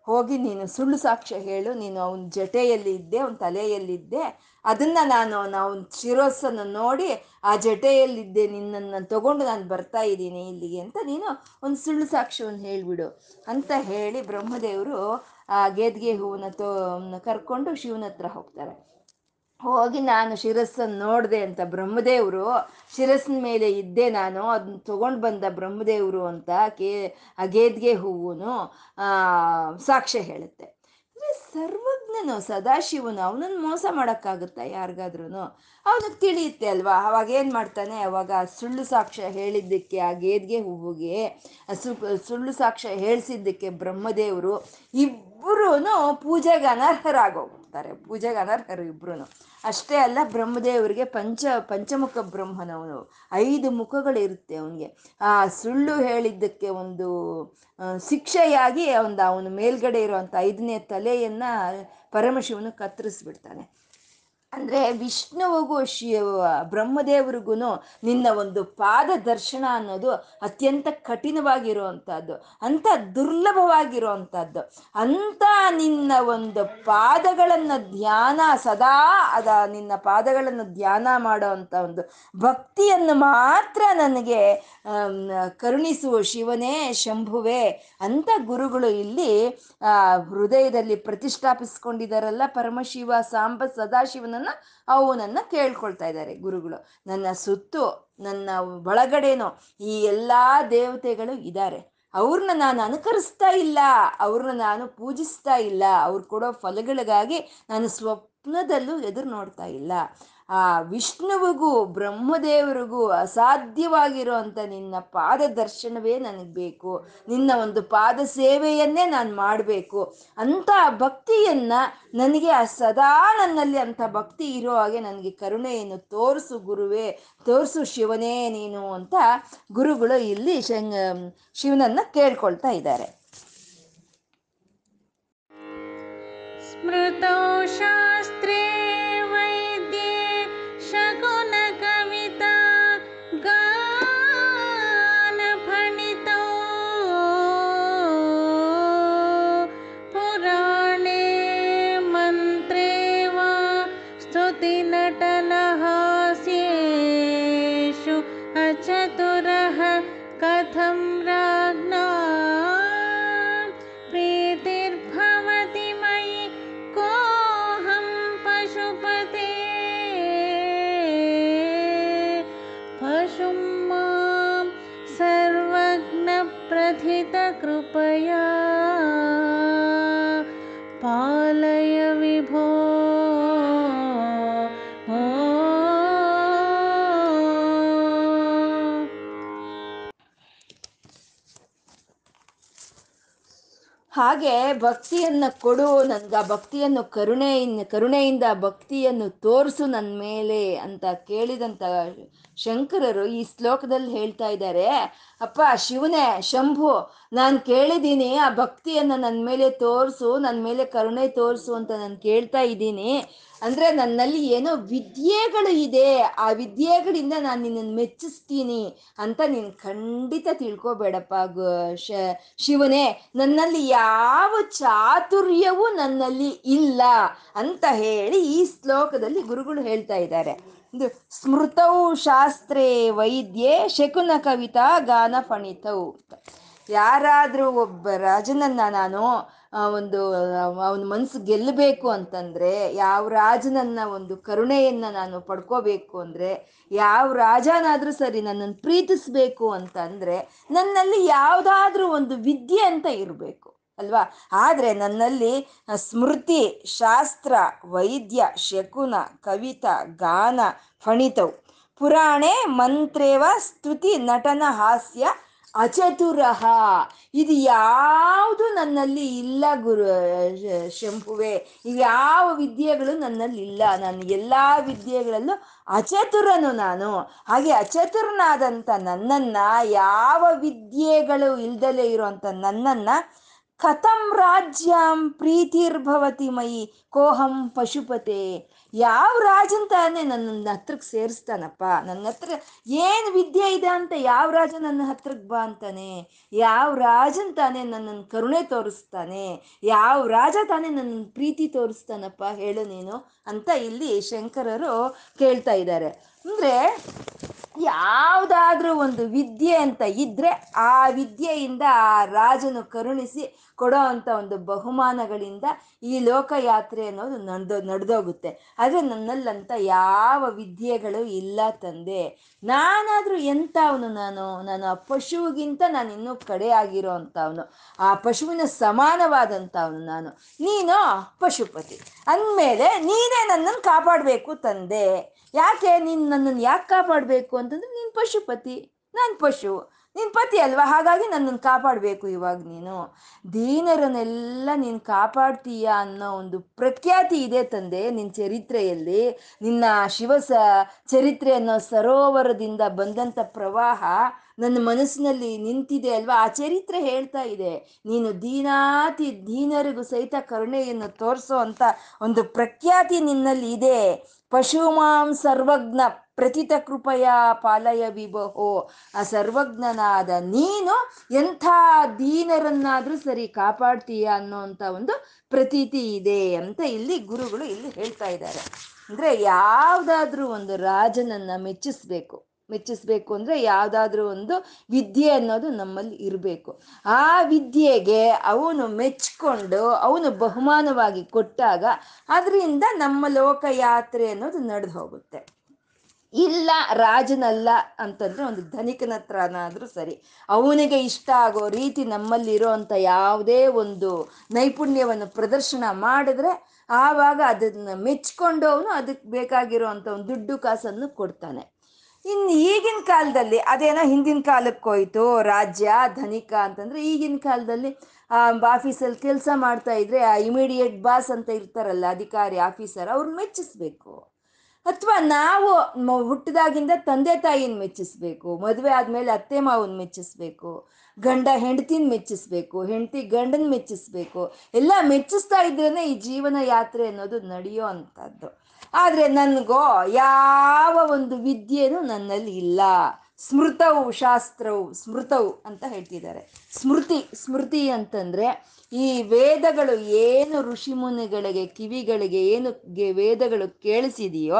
ಹೋಗಿ ನೀನು ಸುಳ್ಳು ಸಾಕ್ಷ್ಯ ಹೇಳು, ನೀನು ಅವನ ಜಟೆಯಲ್ಲಿ ಇದ್ದೆ ಅವನ ತಲೆಯಲ್ಲಿದ್ದೆ, ಅದನ್ನು ನಾನು, ನಾವು ಶಿರೋಸನ್ನು ನೋಡಿ ಆ ಜಟೆಯಲ್ಲಿದ್ದೆ, ನಿನ್ನನ್ನು ತಗೊಂಡು ನಾನು ಬರ್ತಾ ಇದ್ದೀನಿ ಇಲ್ಲಿಗೆ ಅಂತ ನೀನು ಒಂದು ಸುಳ್ಳು ಸಾಕ್ಷ್ಯವನ್ನು ಹೇಳಿಬಿಡು ಅಂತ ಹೇಳಿ ಬ್ರಹ್ಮದೇವರು ಆ ಗೇದ್ಗೆ ಹೂವನ್ನ ತೋ, ಕರ್ಕೊಂಡು ಶಿವನ ಹತ್ರ ಹೋಗ್ತಾರೆ. ಹೋಗಿ ನಾನು ಶಿರಸ್ಸನ್ನು ನೋಡಿದೆ ಅಂತ ಬ್ರಹ್ಮದೇವರು ಶಿರಸ್ಸಿನ ಮೇಲೆ ಇದ್ದೆ ನಾನು ಅದನ್ನ ತಗೊಂಡು ಬಂದ ಬ್ರಹ್ಮದೇವರು ಅಂತ ಕೇ ಅಗೇದ್ಗೆ ಗೇದ್ಗೆ ಹೂವುನು ಸಾಕ್ಷ್ಯ ಹೇಳುತ್ತೆ. ಅಂದರೆ ಸರ್ವಜ್ಞನು, ಸದಾಶಿವನು, ಅವನನ್ನು ಮೋಸ ಮಾಡೋಕ್ಕಾಗುತ್ತಾ ಯಾರಿಗಾದ್ರೂ ಅವನಿಗೆ ತಿಳಿಯುತ್ತೆ ಅಲ್ವಾ? ಅವಾಗ ಏನು ಮಾಡ್ತಾನೆ? ಅವಾಗ ಸುಳ್ಳು ಸಾಕ್ಷ್ಯ ಹೇಳಿದ್ದಕ್ಕೆ ಆ ಗೇದ್ಗೆ ಹೂವಿಗೆ ಸು, ಸುಳ್ಳು ಸಾಕ್ಷ್ಯ ಹೇಳಿಸಿದ್ದಕ್ಕೆ ಬ್ರಹ್ಮದೇವರು ಇಬ್ಬರೂ ಪೂಜೆಗೆ ಅನರ್ಹರಾಗೋಗ್ತಾರೆ ಪೂಜೆಗೆ ಅನರ್ಹರು ಇಬ್ಬರೂ ಅಷ್ಟೇ ಅಲ್ಲ ಬ್ರಹ್ಮದೇವರಿಗೆ ಪಂಚ, ಪಂಚಮುಖ ಬ್ರಹ್ಮನವನು. ಐದು ಮುಖಗಳಿರುತ್ತೆ ಅವನಿಗೆ. ಆ ಸುಳ್ಳು ಹೇಳಿದ್ದಕ್ಕೆ ಒಂದು ಶಿಕ್ಷೆಯಾಗಿ ಒಂದು ಅವನು ಮೇಲ್ಗಡೆ ಇರುವಂಥ ಐದನೇ ತಲೆಯನ್ನು ಪರಮಶಿವನು ಕತ್ತರಿಸ್ಬಿಡ್ತಾನೆ. ಅಂದರೆ ವಿಷ್ಣುವಿಗೂ ಶಿವ ಬ್ರಹ್ಮದೇವರಿಗೂ ನಿನ್ನ ಒಂದು ಪಾದ ದರ್ಶನ ಅನ್ನೋದು ಅತ್ಯಂತ ಕಠಿಣವಾಗಿರುವಂಥದ್ದು, ಅಂಥ ದುರ್ಲಭವಾಗಿರುವಂಥದ್ದು. ಅಂಥ ನಿನ್ನ ಒಂದು ಪಾದಗಳನ್ನು ಧ್ಯಾನ, ಸದಾ ಅದ ನಿನ್ನ ಪಾದಗಳನ್ನು ಧ್ಯಾನ ಮಾಡೋ ಅಂಥ ಒಂದು ಭಕ್ತಿಯನ್ನು ಮಾತ್ರ ನನಗೆ ಕರುಣಿಸುವ ಶಿವನೇ ಶಂಭುವೆ ಅಂತ ಗುರುಗಳು ಇಲ್ಲಿ ಹೃದಯದಲ್ಲಿ ಪ್ರತಿಷ್ಠಾಪಿಸ್ಕೊಂಡಿದ್ದಾರಲ್ಲ ಪರಮಶಿವ, ಸಾಂಬ ಸದಾಶಿವನ ಅವನನ್ನ ಕೇಳ್ಕೊಳ್ತಾ ಇದ್ದಾರೆ ಗುರುಗಳು. ನನ್ನ ಸುತ್ತು, ನನ್ನ ಒಳಗಡೆನೋ ಈ ಎಲ್ಲ ದೇವತೆಗಳು ಇದ್ದಾರೆ. ಅವ್ರನ್ನ ನಾನು ಅನುಕರಿಸ್ತಾ ಇಲ್ಲ ಅವ್ರನ್ನ ನಾನು ಪೂಜಿಸ್ತಾ ಇಲ್ಲ, ಅವ್ರು ಕೊಡೋ ಫಲಗಳಿಗಾಗಿ ನಾನು ಸ್ವಪ್ನದಲ್ಲೂ ಎದುರು ನೋಡ್ತಾ ಇಲ್ಲ. ಆ ವಿಷ್ಣುವಿಗೂ ಬ್ರಹ್ಮದೇವರಿಗೂ ಅಸಾಧ್ಯವಾಗಿರುವಂಥ ನಿನ್ನ ಪಾದ ದರ್ಶನವೇ ನನಗೆ ಬೇಕು. ನಿನ್ನ ಒಂದು ಪಾದ ಸೇವೆಯನ್ನೇ ನಾನು ಮಾಡಬೇಕು. ಅಂಥ ಭಕ್ತಿಯನ್ನು ನನಗೆ ಆ ಸದಾ ನನ್ನಲ್ಲಿ ಅಂಥ ಭಕ್ತಿ ಇರೋ ಹಾಗೆ ನನಗೆ ಕರುಣೆಯನ್ನು ತೋರಿಸು ಗುರುವೇ, ತೋರಿಸು ಶಿವನೇ ನೀನು ಅಂತ ಗುರುಗಳು ಇಲ್ಲಿ ಶಂಗ, ಶಿವನನ್ನು ಕೇಳ್ಕೊಳ್ತಾ ಇದ್ದಾರೆ. ಸ್ಮೃತೋ ಶಾಸ್ತ್ರೇ ಹಾಗೆ ಭಕ್ತಿಯನ್ನು ಕೊಡು, ನನ್ಗೆ ಆ ಭಕ್ತಿಯನ್ನು ಕರುಣೆಯಿಂದ ಕರುಣೆಯಿಂದ ಭಕ್ತಿಯನ್ನು ತೋರಿಸು ನನ್ನ ಮೇಲೆ ಅಂತ ಕೇಳಿದಂಥ ಶಂಕರರು ಈ ಶ್ಲೋಕದಲ್ಲಿ ಹೇಳ್ತಾ ಇದ್ದಾರೆ. ಅಪ್ಪ, ಶಿವನೇ, ಶಂಭು, ನಾನು ಕೇಳಿದ್ದೀನಿ, ಆ ಭಕ್ತಿಯನ್ನು ನನ್ನ ಮೇಲೆ ತೋರಿಸು ನನ್ನ ಮೇಲೆ ಕರುಣೆ ತೋರಿಸು ಅಂತ ನಾನು ಕೇಳ್ತಾ ಇದ್ದೀನಿ. ಅಂದರೆ ನನ್ನಲ್ಲಿ ಏನೋ ವಿದ್ಯೆಗಳು ಇದೆ. ಆ ವಿದ್ಯೆಗಳಿಂದ ನಾನು ನಿನ್ನನ್ನು ಮೆಚ್ಚಿಸ್ತೀನಿ ಅಂತ ನೀನು ಖಂಡಿತ ತಿಳ್ಕೊಬೇಡಪ್ಪ ಶಿವನೇ. ನನ್ನಲ್ಲಿ ಯಾವ ಚಾತುರ್ಯವೂ ನನ್ನಲ್ಲಿ ಇಲ್ಲ ಅಂತ ಹೇಳಿ ಈ ಶ್ಲೋಕದಲ್ಲಿ ಗುರುಗಳು ಹೇಳ್ತಾ ಇದ್ದಾರೆ. ಇದು ಸ್ಮೃತೌ ಶಾಸ್ತ್ರೇ ವೈದ್ಯೆ ಶಕುನ ಕವಿತಾ ಗಾನ ಫಣಿತೌ ಯಾರಾದರೂ ಒಬ್ಬ ರಾಜನನ್ನ ನಾನು ಒಂದು ಅವನ ಮನಸ್ಸು ಗೆಲ್ಲಬೇಕು ಅಂತಂದ್ರೆ ಯಾವ ರಾಜನನ್ನ ಒಂದು ಕರುಣೆಯನ್ನ ನಾನು ಪಡ್ಕೋಬೇಕು ಅಂದ್ರೆ, ಯಾವ ರಾಜನಾದ್ರೂ ಸರಿ ನನ್ನನ್ನು ಪ್ರೀತಿಸ್ಬೇಕು ಅಂತಂದ್ರೆ ನನ್ನಲ್ಲಿ ಯಾವುದಾದ್ರೂ ಒಂದು ವಿದ್ಯೆ ಅಂತ ಇರಬೇಕು, ಅಲ್ವಾ? ಆದರೆ ನನ್ನಲ್ಲಿ ಸ್ಮೃತಿ, ಶಾಸ್ತ್ರ, ವೈದ್ಯ, ಶಕುನ, ಕವಿತ, ಗಾನ, ಫಣಿತವು. ಪುರಾಣೆ ಮಂತ್ರೇವ ಸ್ತುತಿ ನಟನ ಹಾಸ್ಯ ಅಚತುರಹ. ಇದು ಯಾವುದು ನನ್ನಲ್ಲಿ ಇಲ್ಲ ಗುರು ಶಂಭುವೆ. ಇವ್ಯಾವ ವಿದ್ಯೆಗಳು ನನ್ನಲ್ಲಿ ಇಲ್ಲ. ನಾನು ಎಲ್ಲ ವಿದ್ಯೆಗಳಲ್ಲೂ ಅಚತುರನು ನಾನು. ಹಾಗೆ ಅಚತುರನಾದಂಥ ನನ್ನನ್ನ, ಯಾವ ವಿದ್ಯೆಗಳು ಇಲ್ದಲೇ ಇರುವಂಥ ನನ್ನನ್ನ ಕಥಂ ರಾಜ್ಯಂ ಪ್ರೀತಿರ್ಭವತಿ ಮಯಿ ಕೋಹಂ ಪಶುಪತೆ. ಯಾವ ರಾಜನ್ ತಾನೇ ನನ್ನ ಹತ್ರಕ್ಕೆ ಸೇರಿಸ್ತಾನಪ್ಪ. ನನ್ನ ಹತ್ರ ಏನು ವಿದ್ಯೆ ಇದೆ ಅಂತ ಯಾವ ರಾಜ ನನ್ನ ಹತ್ರಕ್ಕೆ ಬಾ ಅಂತಾನೆ. ಯಾವ ರಾಜನ್ ತಾನೇ ನನ್ನನ್ನು ಕರುಣೆ ತೋರಿಸ್ತಾನೆ. ಯಾವ ರಾಜ ತಾನೇ ನನ್ನ ಪ್ರೀತಿ ತೋರಿಸ್ತಾನಪ್ಪ ಹೇಳು ನೀನು ಅಂತ ಇಲ್ಲಿ ಶಂಕರರು ಕೇಳ್ತಾ ಇದ್ದಾರೆ. ಅಂದರೆ ಯಾವುದಾದ್ರೂ ಒಂದು ವಿದ್ಯೆ ಅಂತ ಇದ್ರೆ ಆ ವಿದ್ಯೆಯಿಂದ ಆ ರಾಜನು ಕರುಣಿಸಿ ಕೊಡೋ ಅಂತ ಒಂದು ಬಹುಮಾನಗಳಿಂದ ಈ ಲೋಕಯಾತ್ರೆ ಅನ್ನೋದು ನಡೆದೋ, ನಡೆದೋಗುತ್ತೆ. ಆದರೆ ನನ್ನಲ್ಲಂತ ಯಾವ ವಿದ್ಯೆಗಳು ಇಲ್ಲ ತಂದೆ. ನಾನಾದರೂ ಎಂಥವನು ನಾನು ನಾನು ಆ ಪಶುವಿಗಿಂತ ನಾನು ಇನ್ನೂ ಕಡೆ ಆಗಿರೋ ಅಂಥವನು, ಆ ಪಶುವಿನ ಸಮಾನವಾದಂಥವನು ನಾನು. ನೀನು ಪಶುಪತಿ. ಅಂದಮೇಲೆ ನೀನೇ ನನ್ನನ್ನು ಕಾಪಾಡಬೇಕು ತಂದೆ. ಯಾಕೆ ನೀನು ನನ್ನನ್ನು ಯಾಕೆ ಕಾಪಾಡಬೇಕು ಅಂತಂದ್ರೆ ನೀನು ಪಶುಪತಿ, ನಾನು ಪಶು ನಿನ್ನ ಪತಿ ಅಲ್ವಾ? ಹಾಗಾಗಿ ನನ್ನನ್ನು ಕಾಪಾಡಬೇಕು ಇವಾಗ ನೀನು. ದೀನರನ್ನೆಲ್ಲ ನೀನು ಕಾಪಾಡ್ತೀಯ ಅನ್ನೋ ಒಂದು ಪ್ರಖ್ಯಾತಿ ಇದೆ ತಂದೆ ನಿನ್ನ ಚರಿತ್ರೆಯಲ್ಲಿ. ನಿನ್ನ ಶಿವ ಚರಿತ್ರೆ ಅನ್ನೋ ಸರೋವರದಿಂದ ಬಂದಂಥ ಪ್ರವಾಹ ನನ್ನ ಮನಸ್ಸಿನಲ್ಲಿ ನಿಂತಿದೆ ಅಲ್ವಾ? ಆ ಚರಿತ್ರೆ ಹೇಳ್ತಾ ಇದೆ. ನೀನು ದೀನಾತಿ, ದೀನರಿಗೂ ಸಹಿತ ಕರುಣೆಯನ್ನು ತೋರಿಸೋ ಅಂತ ಒಂದು ಪ್ರಖ್ಯಾತಿ ನಿನ್ನಲ್ಲಿ ಇದೆ. ಪಶುಮಾಂ ಸರ್ವಜ್ಞ ಪ್ರತಿತ ಕೃಪಯ ಪಾಲಯ ವಿಭೋ ಆ ಸರ್ವಜ್ಞನಾದ ನೀನು ಎಂಥ ದೀನರನ್ನಾದರೂ ಸರಿ ಕಾಪಾಡ್ತೀಯ ಅನ್ನೋಂಥ ಒಂದು ಪ್ರತೀತಿ ಇದೆ ಅಂತ ಇಲ್ಲಿ ಗುರುಗಳು ಇಲ್ಲಿ ಹೇಳ್ತಾ ಇದ್ದಾರೆ. ಅಂದ್ರೆ ಯಾವ್ದಾದ್ರೂ ಒಂದು ರಾಜನನ್ನ ಮೆಚ್ಚಿಸ್ಬೇಕು. ಮೆಚ್ಚಿಸ್ಬೇಕು ಅಂದ್ರೆ ಯಾವ್ದಾದ್ರು ಒಂದು ವಿದ್ಯೆ ಅನ್ನೋದು ನಮ್ಮಲ್ಲಿ ಇರಬೇಕು. ಆ ವಿದ್ಯೆಗೆ ಅವನು ಮೆಚ್ಕೊಂಡು ಅವನು ಬಹುಮಾನವಾಗಿ ಕೊಟ್ಟಾಗ ಅದರಿಂದ ನಮ್ಮ ಲೋಕಯಾತ್ರೆ ಅನ್ನೋದು ನಡೆದು ಹೋಗುತ್ತೆ. ಇಲ್ಲ ರಾಜನಲ್ಲ ಅಂತಂದ್ರೆ ಒಂದು ಧನಿಕನ ಹತ್ರನಾದ್ರೂ ಸರಿ, ಅವನಿಗೆ ಇಷ್ಟ ಆಗೋ ರೀತಿ ನಮ್ಮಲ್ಲಿರೋ ಅಂಥ ಯಾವುದೇ ಒಂದು ನೈಪುಣ್ಯವನ್ನು ಪ್ರದರ್ಶನ ಮಾಡಿದ್ರೆ ಆವಾಗ ಅದನ್ನ ಮೆಚ್ಕೊಂಡು ಅವನು ಅದಕ್ಕೆ ಬೇಕಾಗಿರೋ ಒಂದು ದುಡ್ಡು ಕಾಸನ್ನು ಕೊಡ್ತಾನೆ. ಇನ್ನು ಈಗಿನ ಕಾಲದಲ್ಲಿ ಅದೇನೋ ಹಿಂದಿನ ಕಾಲಕ್ಕೆ ಹೋಯ್ತು, ರಾಜ್ಯ, ಧನಿಕ ಅಂತಂದ್ರೆ ಈಗಿನ ಕಾಲದಲ್ಲಿ ಆಫೀಸಲ್ಲಿ ಕೆಲಸ ಮಾಡ್ತಾ ಇದ್ರೆ ಆ ಇಮಿಡಿಯೇಟ್ ಬಾಸ್ ಅಂತ ಇರ್ತಾರಲ್ಲ ಅಧಿಕಾರಿ ಆಫೀಸರ್ ಅವ್ರನ್ನ ಮೆಚ್ಚಿಸ್ಬೇಕು. ಅಥವಾ ನಾವು ಹುಟ್ಟಿದಾಗಿಂದ ತಂದೆ ತಾಯಿನ ಮೆಚ್ಚಿಸ್ಬೇಕು, ಮದುವೆ ಆದಮೇಲೆ ಅತ್ತೆ ಮಾವನ್ ಮೆಚ್ಚಿಸ್ಬೇಕು, ಗಂಡ ಹೆಂಡತಿನ ಮೆಚ್ಚಿಸ್ಬೇಕು, ಹೆಂಡತಿ ಗಂಡನ ಮೆಚ್ಚಿಸ್ಬೇಕು, ಎಲ್ಲ ಮೆಚ್ಚಿಸ್ತಾ ಇದ್ರೇನೆ ಈ ಜೀವನ ಯಾತ್ರೆ ಅನ್ನೋದು ನಡೆಯೋ ಅಂಥದ್ದು. ನನಗೋ ಯಾವ ಒಂದು ವಿದ್ಯೆಯೂ ನನ್ನಲ್ಲಿ ಇಲ್ಲ. ಸ್ಮೃತವು ಶಾಸ್ತ್ರವು ಸ್ಮೃತವು ಅಂತ ಹೇಳ್ತಿದ್ದಾರೆ. ಸ್ಮೃತಿ ಸ್ಮೃತಿ ಅಂತಂದ್ರೆ ಈ ವೇದಗಳು ಏನು ಋಷಿ ಮುನಿಗಳಿಗೆ ಕಿವಿಗಳಿಗೆ ಏನು ವೇದಗಳು ಕೇಳಿಸಿದೆಯೋ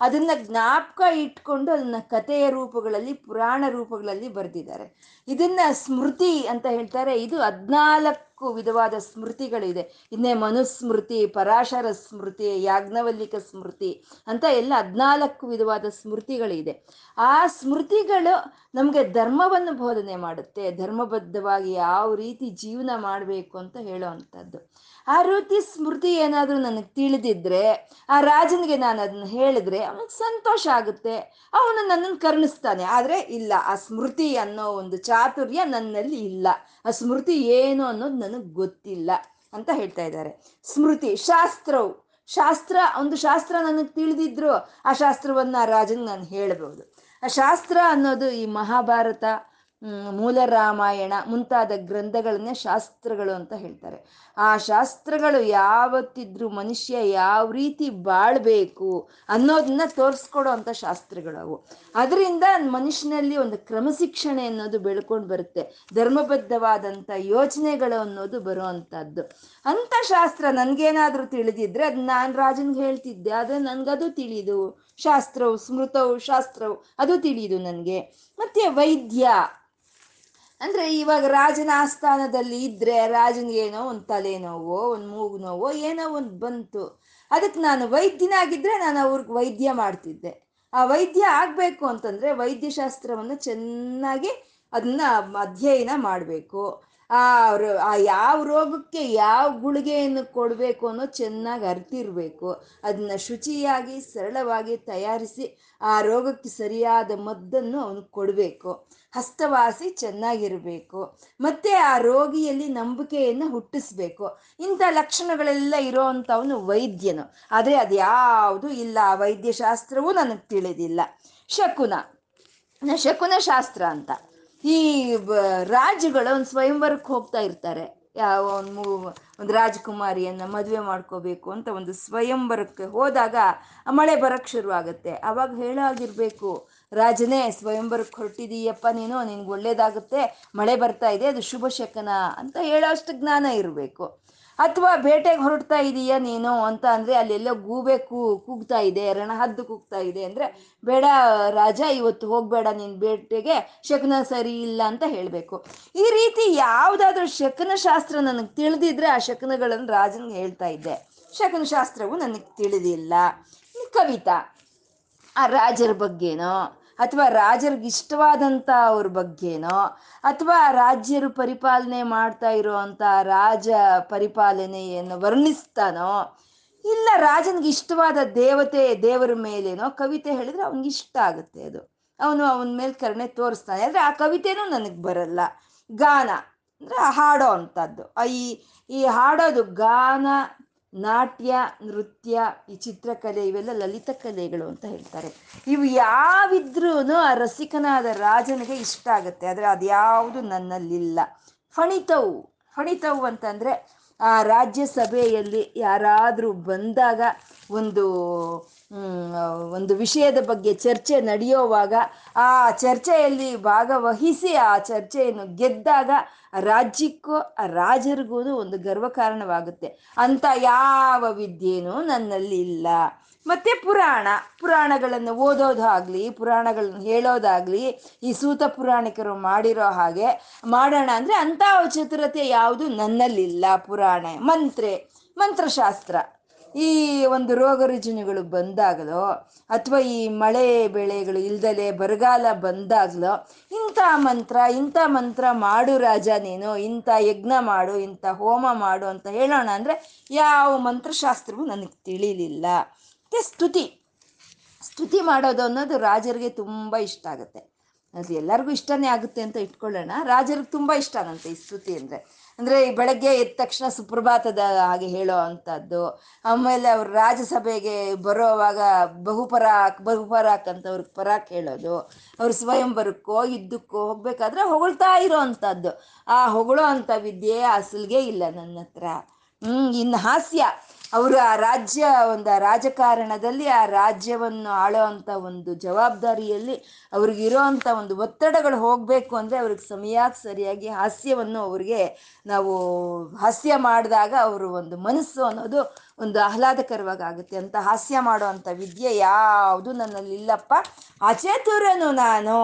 ಅದನ್ನ ಜ್ಞಾಪಕ ಇಟ್ಕೊಂಡು ಅದನ್ನ ಕಥೆಯ ರೂಪಗಳಲ್ಲಿ, ಪುರಾಣ ರೂಪಗಳಲ್ಲಿ ಬರೆದಿದ್ದಾರೆ. ಇದನ್ನ ಸ್ಮೃತಿ ಅಂತ ಹೇಳ್ತಾರೆ. ಇದು ಹದ್ನಾಲ್ಕು ವಿಧವಾದ ಸ್ಮೃತಿಗಳಿದೆ. ಇನ್ನೇ ಮನುಸ್ಮೃತಿ, ಪರಾಶರ ಸ್ಮೃತಿ, ಯಾಜ್ಞವಲ್ಲಿಕ ಸ್ಮೃತಿ ಅಂತ ಎಲ್ಲ ಹದ್ನಾಲ್ಕು ವಿಧವಾದ ಸ್ಮೃತಿಗಳಿದೆ. ಆ ಸ್ಮೃತಿಗಳು ನಮಗೆ ಧರ್ಮವನ್ನು ಬೋಧನೆ ಮಾಡುತ್ತೆ. ಧರ್ಮಬದ್ಧವಾಗಿ ಯಾವ ರೀತಿ ಜೀವನ ಮಾಡಬೇಕು ಅಂತ ಹೇಳೋ ಅಂಥದ್ದು. ಆ ರೀತಿ ಸ್ಮೃತಿ ಏನಾದರೂ ನನಗೆ ತಿಳಿದಿದ್ರೆ, ಆ ರಾಜನಿಗೆ ನಾನು ಅದನ್ನ ಹೇಳಿದ್ರೆ ಅವನಿಗೆ ಸಂತೋಷ ಆಗುತ್ತೆ. ಅವನು ನನ್ನನ್ನು ಕರುಣಿಸ್ತಾನೆ. ಆದರೆ ಇಲ್ಲ, ಆ ಸ್ಮೃತಿ ಅನ್ನೋ ಒಂದು ಚಾತುರ್ಯ ನನ್ನಲ್ಲಿ ಇಲ್ಲ. ಆ ಸ್ಮೃತಿ ಏನು ಅನ್ನೋದು ನನಗೆ ಗೊತ್ತಿಲ್ಲ ಅಂತ ಹೇಳ್ತಾ ಇದ್ದಾರೆ. ಸ್ಮೃತಿ, ಶಾಸ್ತ್ರವು. ಶಾಸ್ತ್ರ, ಒಂದು ಶಾಸ್ತ್ರ ನನಗೆ ತಿಳಿದಿದ್ರು, ಆ ಶಾಸ್ತ್ರವನ್ನು ಆ ರಾಜನಿಗೆ ನಾನು ಹೇಳ್ಬೋದು. ಆ ಶಾಸ್ತ್ರ ಅನ್ನೋದು ಈ ಮಹಾಭಾರತ ಮೂಲ ರಾಮಾಯಣ ಮುಂತಾದ ಗ್ರಂಥಗಳನ್ನೇ ಶಾಸ್ತ್ರಗಳು ಅಂತ ಹೇಳ್ತಾರೆ. ಆ ಶಾಸ್ತ್ರಗಳು ಯಾವತ್ತಿದ್ರೂ ಮನುಷ್ಯ ಯಾವ ರೀತಿ ಬಾಳ್ಬೇಕು ಅನ್ನೋದನ್ನ ತೋರಿಸ್ಕೊಡೋ ಅಂಥ ಶಾಸ್ತ್ರಗಳು ಅವು. ಅದರಿಂದ ಮನುಷ್ಯನಲ್ಲಿ ಒಂದು ಕ್ರಮಶಿಕ್ಷಣೆ ಅನ್ನೋದು ಬೆಳ್ಕೊಂಡು ಬರುತ್ತೆ. ಧರ್ಮಬದ್ಧವಾದಂಥ ಯೋಚನೆಗಳು ಅನ್ನೋದು ಬರೋ ಅಂಥದ್ದು ಅಂಥ ಶಾಸ್ತ್ರ ನನಗೇನಾದರೂ ತಿಳಿದಿದ್ರೆ ಅದು ನಾನು ರಾಜನ್ಗೆ ಹೇಳ್ತಿದ್ದೆ, ಆದರೆ ನನಗದು ತಿಳಿದು ಶಾಸ್ತ್ರವು, ಸ್ಮೃತವು, ಶಾಸ್ತ್ರವು, ಅದು ತಿಳಿಯುದು ನನಗೆ. ಮತ್ತೆ ವೈದ್ಯ. ಅಂದ್ರೆ ಇವಾಗ ರಾಜನ ಆಸ್ಥಾನದಲ್ಲಿ ಇದ್ದರೆ ರಾಜನಿಗೆ ಏನೋ ಒಂದು ತಲೆನೋವೋ, ಒಂದು ಮೂಗು ನೋವೋ ಏನೋ ಒಂದು ಬಂತು. ಅದಕ್ಕೆ ನಾನು ವೈದ್ಯನಾಗಿದ್ದರೆ ನಾನು ಅವ್ರಿಗೆ ವೈದ್ಯ ಮಾಡ್ತಿದ್ದೆ. ಆ ವೈದ್ಯ ಆಗಬೇಕು ಅಂತಂದ್ರೆ ವೈದ್ಯಶಾಸ್ತ್ರವನ್ನು ಚೆನ್ನಾಗಿ ಅದನ್ನ ಅಧ್ಯಯನ ಮಾಡಬೇಕು. ಆ ಆ ಯಾವ ರೋಗಕ್ಕೆ ಯಾವ ಗುಳಿಗೆಯನ್ನು ಕೊಡಬೇಕು ಅನ್ನೋ ಚೆನ್ನಾಗಿ ಅರ್ತಿರ್ಬೇಕು. ಅದನ್ನ ಶುಚಿಯಾಗಿ, ಸರಳವಾಗಿ ತಯಾರಿಸಿ ಆ ರೋಗಕ್ಕೆ ಸರಿಯಾದ ಮದ್ದನ್ನು ಅವನು ಕೊಡಬೇಕು. ಹಸ್ತವಾಸಿ ಚೆನ್ನಾಗಿರಬೇಕು. ಮತ್ತೆ ಆ ರೋಗಿಯಲ್ಲಿ ನಂಬಿಕೆಯನ್ನು ಹುಟ್ಟಿಸ್ಬೇಕು. ಇಂಥ ಲಕ್ಷಣಗಳೆಲ್ಲ ಇರೋವಂಥವನು ವೈದ್ಯನು. ಆದರೆ ಅದು ಯಾವುದು ಇಲ್ಲ. ಆ ವೈದ್ಯಶಾಸ್ತ್ರವೂ ನನಗೆ ತಿಳಿದಿಲ್ಲ. ಶಕುನ. ಶಕುನ ಶಾಸ್ತ್ರ ಅಂತ. ಈ ರಾಜುಗಳು ಒಂದು ಸ್ವಯಂವರಕ್ಕೆ ಹೋಗ್ತಾ ಇರ್ತಾರೆ. ಯಾವ ಒಂದು ಒಂದು ರಾಜಕುಮಾರಿಯನ್ನು ಮದುವೆ ಮಾಡ್ಕೋಬೇಕು ಅಂತ ಒಂದು ಸ್ವಯಂವರಕ್ಕೆ ಹೋದಾಗ ಮಳೆ ಬರಕ್ಕೆ ಶುರುವಾಗುತ್ತೆ. ಅವಾಗ ಹೇಳಾಗಿರ್ಬೇಕು ರಾಜನೇ ಸ್ವಯಂವರಕ್ಕೆ ಹೊರಟಿದೀಯಪ್ಪ ನೀನು, ನಿನ್ಗೆ ಒಳ್ಳೇದಾಗುತ್ತೆ, ಮಳೆ ಬರ್ತಾ ಇದೆ, ಅದು ಶುಭ ಶಕನ ಅಂತ ಹೇಳೋ ಅಷ್ಟು ಜ್ಞಾನ ಇರಬೇಕು. ಅಥವಾ ಬೇಟೆಗೆ ಹೊರಡ್ತಾ ಇದೀಯಾ ನೀನು ಅಂತ ಅಂದ್ರೆ ಅಲ್ಲೆಲ್ಲೋ ಗೂಬೆ ಕೂ, ಕೂಗ್ತಾ ಇದೆ, ರಣಹದ್ದು ಕೂಗ್ತಾ ಇದೆ ಅಂದ್ರೆ ಬೇಡ ರಾಜ, ಇವತ್ತು ಹೋಗ್ಬೇಡ, ನೀನ್ ಬೇಟೆಗೆ ಶಕನ ಸರಿ ಇಲ್ಲ ಅಂತ ಹೇಳಬೇಕು. ಈ ರೀತಿ ಯಾವುದಾದ್ರೂ ಶಕನ ಶಾಸ್ತ್ರ ನನಗೆ ತಿಳಿದಿದ್ರೆ ಆ ಶಕನಗಳನ್ನು ರಾಜನ್ ಹೇಳ್ತಾ ಇದ್ದೆ. ಶಕನ ಶಾಸ್ತ್ರವು ನನಗೆ ತಿಳಿದಿಲ್ಲ. ಕವಿತಾ, ಆ ರಾಜರ ಬಗ್ಗೆನೋ ಅಥವಾ ರಾಜರಿಗೆ ಇಷ್ಟವಾದಂಥ ಅವ್ರ ಬಗ್ಗೆನೋ ಅಥವಾ ರಾಜ್ಯರು ಪರಿಪಾಲನೆ ಮಾಡ್ತಾ ಇರೋವಂಥ ರಾಜ ಪರಿಪಾಲನೆಯನ್ನು ವರ್ಣಿಸ್ತಾನೋ, ಇಲ್ಲ ರಾಜನಿಗೆ ಇಷ್ಟವಾದ ದೇವತೆ ದೇವರ ಮೇಲೇನೋ ಕವಿತೆ ಹೇಳಿದ್ರೆ ಅವನಿಗೆ ಇಷ್ಟ ಆಗುತ್ತೆ ಅದು. ಅವನು ಅವನ ಮೇಲೆ ಕರುಣೆ ತೋರಿಸ್ತಾನೆ. ಆದರೆ ಆ ಕವಿತೆನೂ ನನಗೆ ಬರಲ್ಲ. ಗಾನ ಅಂದರೆ ಹಾಡೋ ಅಂಥದ್ದು ಈ ಈ ಹಾಡೋದು ಗಾನ ನಾಟ್ಯ, ನೃತ್ಯ, ಈ ಚಿತ್ರಕಲೆ ಇವೆಲ್ಲ ಲಲಿತ ಕಲೆಗಳು ಅಂತ ಹೇಳ್ತಾರೆ. ಇವು ಯಾವಿದ್ರೂ ಆ ರಸಿಕನಾದ ರಾಜನಿಗೆ ಇಷ್ಟ ಆಗುತ್ತೆ. ಆದರೆ ಅದ್ಯಾವುದು ನನ್ನಲ್ಲಿಲ್ಲ. ಫಣಿತವು ಫಣಿತವು ಅಂತಂದರೆ ಆ ರಾಜ್ಯಸಭೆಯಲ್ಲಿ ಯಾರಾದರೂ ಬಂದಾಗ ಒಂದು ಒಂದು ವಿಷಯದ ಬಗ್ಗೆ ಚರ್ಚೆ ನಡೆಯುವಾಗ ಆ ಚರ್ಚೆಯಲ್ಲಿ ಭಾಗವಹಿಸಿ ಆ ಚರ್ಚೆಯನ್ನು ಗೆದ್ದಾಗ ರಾಜ್ಯಕ್ಕೂ ಆ ರಾಜರಿಗೂ ಒಂದು ಗರ್ವ ಕಾರಣವಾಗುತ್ತೆ. ಅಂತ ಯಾವ ವಿದ್ಯೆನೂ ನನ್ನಲ್ಲಿ ಇಲ್ಲ. ಮತ್ತೆ ಪುರಾಣ, ಪುರಾಣಗಳನ್ನು ಓದೋದಾಗ್ಲಿ ಪುರಾಣಗಳನ್ನು ಹೇಳೋದಾಗ್ಲಿ ಈ ಸೂತ ಪುರಾಣಿಕರು ಮಾಡಿರೋ ಹಾಗೆ ಮಾಡೋಣ ಅಂದ್ರೆ ಅಂತ ಚತುರತೆ ಯಾವುದು ನನ್ನಲ್ಲಿಲ್ಲ ಪುರಾಣ, ಮಂತ್ರೆ, ಮಂತ್ರಶಾಸ್ತ್ರ. ಈ ಒಂದು ರೋಗ ರುಜಿನಗಳು ಬಂದಾಗಲೋ, ಅಥವಾ ಈ ಮಳೆ ಬೆಳೆಗಳು ಇಲ್ದಲೆ ಬರಗಾಲ ಬಂದಾಗಲೋ, ಇಂಥ ಮಂತ್ರ ಇಂಥ ಮಂತ್ರ ಮಾಡು ರಾಜ ನೀನು, ಇಂಥ ಯಜ್ಞ ಮಾಡು, ಇಂಥ ಹೋಮ ಮಾಡು ಅಂತ ಹೇಳೋಣ ಅಂದರೆ ಯಾವ ಮಂತ್ರಶಾಸ್ತ್ರವೂ ನನಗೆ ತಿಳಿಲಿಲ್ಲ. ಮತ್ತು ಸ್ತುತಿ. ಸ್ತುತಿ ಮಾಡೋದು ಅನ್ನೋದು ರಾಜರಿಗೆ ತುಂಬ ಇಷ್ಟ ಆಗುತ್ತೆ. ಅದು ಎಲ್ಲರಿಗೂ ಇಷ್ಟನೇ ಆಗುತ್ತೆ ಅಂತ ಇಟ್ಕೊಳ್ಳೋಣ. ರಾಜರಿಗೆ ತುಂಬ ಇಷ್ಟನಂತೆ ಈ ಸ್ತುತಿ ಅಂದರೆ. ಅಂದರೆ ಈ ಬೆಳಗ್ಗೆ ಎದ್ದ ತಕ್ಷಣ ಸುಪ್ರಭಾತದ ಹಾಗೆ ಹೇಳೋ ಅಂತದ್ದು. ಆಮೇಲೆ ಅವ್ರ ರಾಜ್ಯಸಭೆಗೆ ಬರೋವಾಗ ಬಹುಪರಾಕ್ ಬಹುಪರಾಕ್ ಅಂತ ಅವ್ರಿಗೆ ಪರಾಕ್ ಹೇಳೋದು. ಅವ್ರು ಸ್ವಯಂವರಕ್ಕೋ ಯುದ್ಧಕ್ಕೋ ಹೋಗ್ಬೇಕಾದ್ರೆ ಹೊಗಳ್ತಾ ಇರೋ ಅಂತದ್ದು. ಆ ಹೊಗಳೋ ಅಂಥ ವಿದ್ಯೆ ಅಸಲ್ಗೆ ಇಲ್ಲ ನನ್ನ ಹತ್ರ ಇನ್ನು ಹಾಸ್ಯ. ಅವರು ಆ ರಾಜ್ಯ, ಒಂದು ಆ ರಾಜಕಾರಣದಲ್ಲಿ ಆ ರಾಜ್ಯವನ್ನು ಆಳೋ ಅಂಥ ಒಂದು ಜವಾಬ್ದಾರಿಯಲ್ಲಿ ಅವ್ರಿಗಿರೋ ಅಂಥ ಒಂದು ಒತ್ತಡಗಳು ಹೋಗಬೇಕು ಅಂದರೆ ಅವ್ರಿಗೆ ಸಮಯಕ್ಕೆ ಸರಿಯಾಗಿ ಹಾಸ್ಯವನ್ನು ಅವ್ರಿಗೆ ನಾವು ಹಾಸ್ಯ ಮಾಡಿದಾಗ ಅವರು ಒಂದು ಮನಸ್ಸು ಅನ್ನೋದು ಒಂದು ಆಹ್ಲಾದಕರವಾಗಿ ಆಗುತ್ತೆ. ಅಂತ ಹಾಸ್ಯ ಮಾಡೋ ವಿದ್ಯೆ ಯಾವುದು ನನ್ನಲ್ಲಿ ಇಲ್ಲಪ್ಪ. ಅಚೇತುರನು ನಾನು.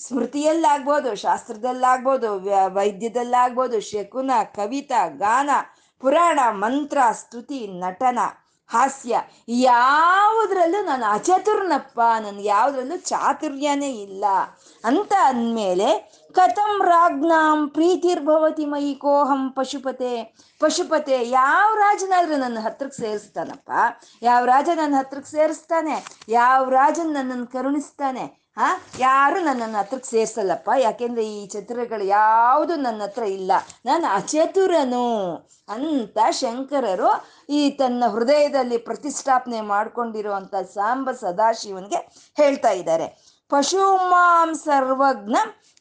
ಸ್ಮೃತಿಯಲ್ಲಾಗ್ಬೋದು, ಶಾಸ್ತ್ರದಲ್ಲಾಗ್ಬೋದು ವೈದ್ಯದಲ್ಲಾಗ್ಬೋದು, ಶಕುನ, ಕವಿತಾ, ಗಾನ ಪುರಾಣ, ಮಂತ್ರ, ಸ್ತುತಿ, ನಟನ, ಹಾಸ್ಯ ಯಾವುದ್ರಲ್ಲೂ ನಾನು ಅಚತುರ್ನಪ್ಪ, ನನ್ಗೆ ಯಾವುದ್ರಲ್ಲೂ ಚಾತುರ್ಯನೇ ಇಲ್ಲ. ಅಂತ ಅಂದಮೇಲೆ, ಕಥಂ ರಾಜ್ಞಾಂ ಪ್ರೀತಿರ್ಭವತಿ ಮಯಿ ಕೋಹಂ ಪಶುಪತೆ. ಪಶುಪತೆ ಯಾವ ರಾಜನಾದ್ರೂ ನನ್ನ ಹತ್ರಕ್ಕೆ ಸೇರಿಸ್ತಾನಪ್ಪ. ಯಾವ ರಾಜ ನನ್ನ ಹತ್ರಕ್ಕೆ ಸೇರಿಸ್ತಾನೆ? ಯಾವ ರಾಜನ ನನ್ನನ್ನು ಕರುಣಿಸ್ತಾನೆ? ಹಾ ಯಾರು ನನ್ನನ್ನು ಹತ್ರಕ್ಕೆ ಸೇರಿಸಲ್ಲಪ್ಪ. ಯಾಕೆಂದ್ರೆ ಈ ಚತುರಗಳು ಯಾವುದು ನನ್ನ ಹತ್ರ ಇಲ್ಲ. ನಾನು ಅಚತುರನು ಅಂತ ಶಂಕರರು ಈ ತನ್ನ ಹೃದಯದಲ್ಲಿ ಪ್ರತಿಷ್ಠಾಪನೆ ಮಾಡ್ಕೊಂಡಿರುವಂಥ ಸಾಂಬ ಸದಾಶಿವನಿಗೆ ಹೇಳ್ತಾ ಇದ್ದಾರೆ. ಪಶುಮಾಂ ಸರ್ವಜ್ಞ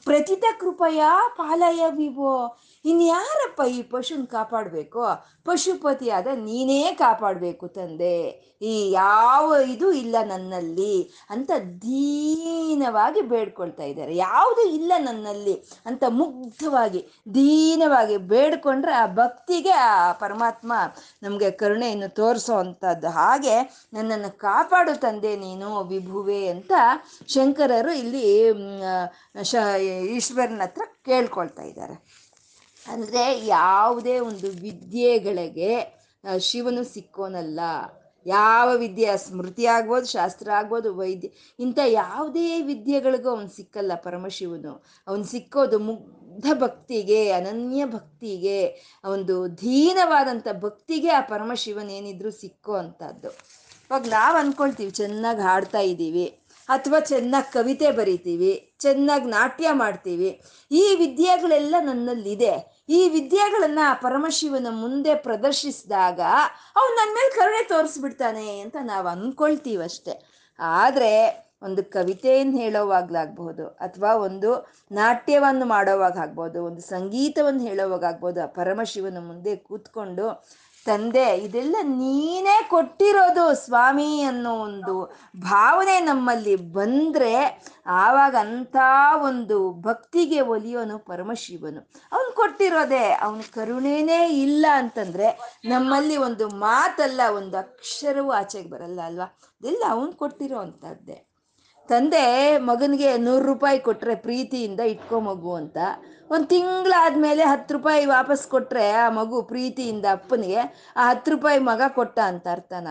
ಪ್ರತಿತ ಕೃಪಯ ಪಾಲಯ ವಿಭೋ ಇನ್ಯಾರಪ್ಪ ಈ ಪಶುನ್ ಕಾಪಾಡಬೇಕು? ಪಶುಪತಿಯಾದ ನೀನೇ ಕಾಪಾಡಬೇಕು ತಂದೆ. ಈ ಯಾವ ಇದು ಇಲ್ಲ ನನ್ನಲ್ಲಿ ಅಂತ ದೀನವಾಗಿ ಬೇಡ್ಕೊಳ್ತಾ ಇದ್ದಾರೆ. ಯಾವುದು ಇಲ್ಲ ನನ್ನಲ್ಲಿ ಅಂತ ಮುಗ್ಧವಾಗಿ, ದೀನವಾಗಿ ಬೇಡ್ಕೊಂಡ್ರೆ ಆ ಭಕ್ತಿಗೆ ಆ ಪರಮಾತ್ಮ ನಮಗೆ ಕರುಣೆಯನ್ನು ತೋರಿಸೋ ಅಂಥದ್ದು ಹಾಗೆ ನನ್ನನ್ನು ಕಾಪಾಡು ತಂದೆ ನೀನು ವಿಭುವೆ ಅಂತ ಶಂಕರರು ಇಲ್ಲಿ ಶ, ಈಶ್ವರನ ಹತ್ರ ಕೇಳ್ಕೊಳ್ತಾ ಇದ್ದಾರೆ. ಅಂದರೆ ಯಾವುದೇ ಒಂದು ವಿದ್ಯೆಗಳಿಗೆ ಶಿವನು ಸಿಕ್ಕೋನಲ್ಲ. ಯಾವ ವಿದ್ಯೆ, ಸ್ಮೃತಿ ಆಗ್ಬೋದು, ಶಾಸ್ತ್ರ ಆಗ್ಬೋದು, ವೈದ್ಯ, ಇಂಥ ಯಾವುದೇ ವಿದ್ಯೆಗಳಿಗೂ ಅವನು ಸಿಕ್ಕಲ್ಲ ಪರಮಶಿವನು. ಅವನು ಸಿಕ್ಕೋದು ಮುಗ್ಧ ಭಕ್ತಿಗೆ, ಅನನ್ಯ ಭಕ್ತಿಗೆ, ಒಂದು ಧೀನವಾದಂಥ ಭಕ್ತಿಗೆ ಆ ಪರಮಶಿವನೇನಿದ್ರು ಸಿಕ್ಕೋ ಅಂಥದ್ದು. ಇವಾಗ ನಾವು ಅಂದ್ಕೊಳ್ತೀವಿ ಚೆನ್ನಾಗಿ ಹಾಡ್ತಾ ಇದ್ದೀವಿ, ಅಥವಾ ಚೆನ್ನಾಗಿ ಕವಿತೆ ಬರಿತೀವಿ, ಚೆನ್ನಾಗಿ ನಾಟ್ಯ ಮಾಡ್ತೀವಿ, ಈ ವಿದ್ಯೆಗಳೆಲ್ಲ ನನ್ನಲ್ಲಿದೆ. ಈ ವಿದ್ಯೆಗಳನ್ನ ಪರಮಶಿವನ ಮುಂದೆ ಪ್ರದರ್ಶಿಸಿದಾಗ ಅವ್ನು ನನ್ನ ಮೇಲೆ ಕರುಣೆ ತೋರಿಸ್ಬಿಡ್ತಾನೆ ಅಂತ ನಾವು ಅಂದ್ಕೊಳ್ತೀವಷ್ಟೆ ಆದರೆ ಒಂದು ಕವಿತೆಯನ್ನು ಹೇಳೋವಾಗ್ಲಾಗ್ಬಹುದು ಅಥವಾ ಒಂದು ನಾಟ್ಯವನ್ನು ಮಾಡೋವಾಗ ಆಗ್ಬೋದು ಒಂದು ಸಂಗೀತವನ್ನು ಹೇಳೋವಾಗ ಆಗ್ಬೋದು ಆ ಪರಮಶಿವನ ಮುಂದೆ ಕೂತ್ಕೊಂಡು ತಂದೆ, ಇದೆಲ್ಲ ನೀನೇ ಕೊಟ್ಟಿರೋದು ಸ್ವಾಮಿ ಅನ್ನೋ ಒಂದು ಭಾವನೆ ನಮ್ಮಲ್ಲಿ ಬಂದರೆ ಆವಾಗ ಅಂಥ ಒಂದು ಭಕ್ತಿಗೆ ಒಲಿಯೋನು ಪರಮಶಿವನು. ಅವನು ಕೊಟ್ಟಿರೋದೇ, ಅವನ ಕರುಣೆನೇ ಇಲ್ಲ ಅಂತಂದರೆ ನಮ್ಮಲ್ಲಿ ಒಂದು ಮಾತಲ್ಲ, ಒಂದು ಅಕ್ಷರವೂ ಆಚೆಗೆ ಬರಲ್ಲ ಅಲ್ವಾ? ಇದೆಲ್ಲ ಅವನು ಕೊಟ್ಟಿರೋ ಅಂಥದ್ದೇ. ತಂದೆ ಮಗನಿಗೆ ನೂರು ರೂಪಾಯಿ ಕೊಟ್ಟರೆ ಪ್ರೀತಿಯಿಂದ ಇಟ್ಕೊ ಮಗು ಅಂತ. ಒಂದು ತಿಂಗಳಾದ್ಮೇಲೆ ಹತ್ತು ರೂಪಾಯಿ ವಾಪಸ್ ಕೊಟ್ಟರೆ ಆ ಮಗು ಪ್ರೀತಿಯಿಂದ ಅಪ್ಪನಿಗೆ, ಆ ಹತ್ತು ರೂಪಾಯಿ ಮಗ ಕೊಟ್ಟ ಅಂತ ಅರ್ಥನ?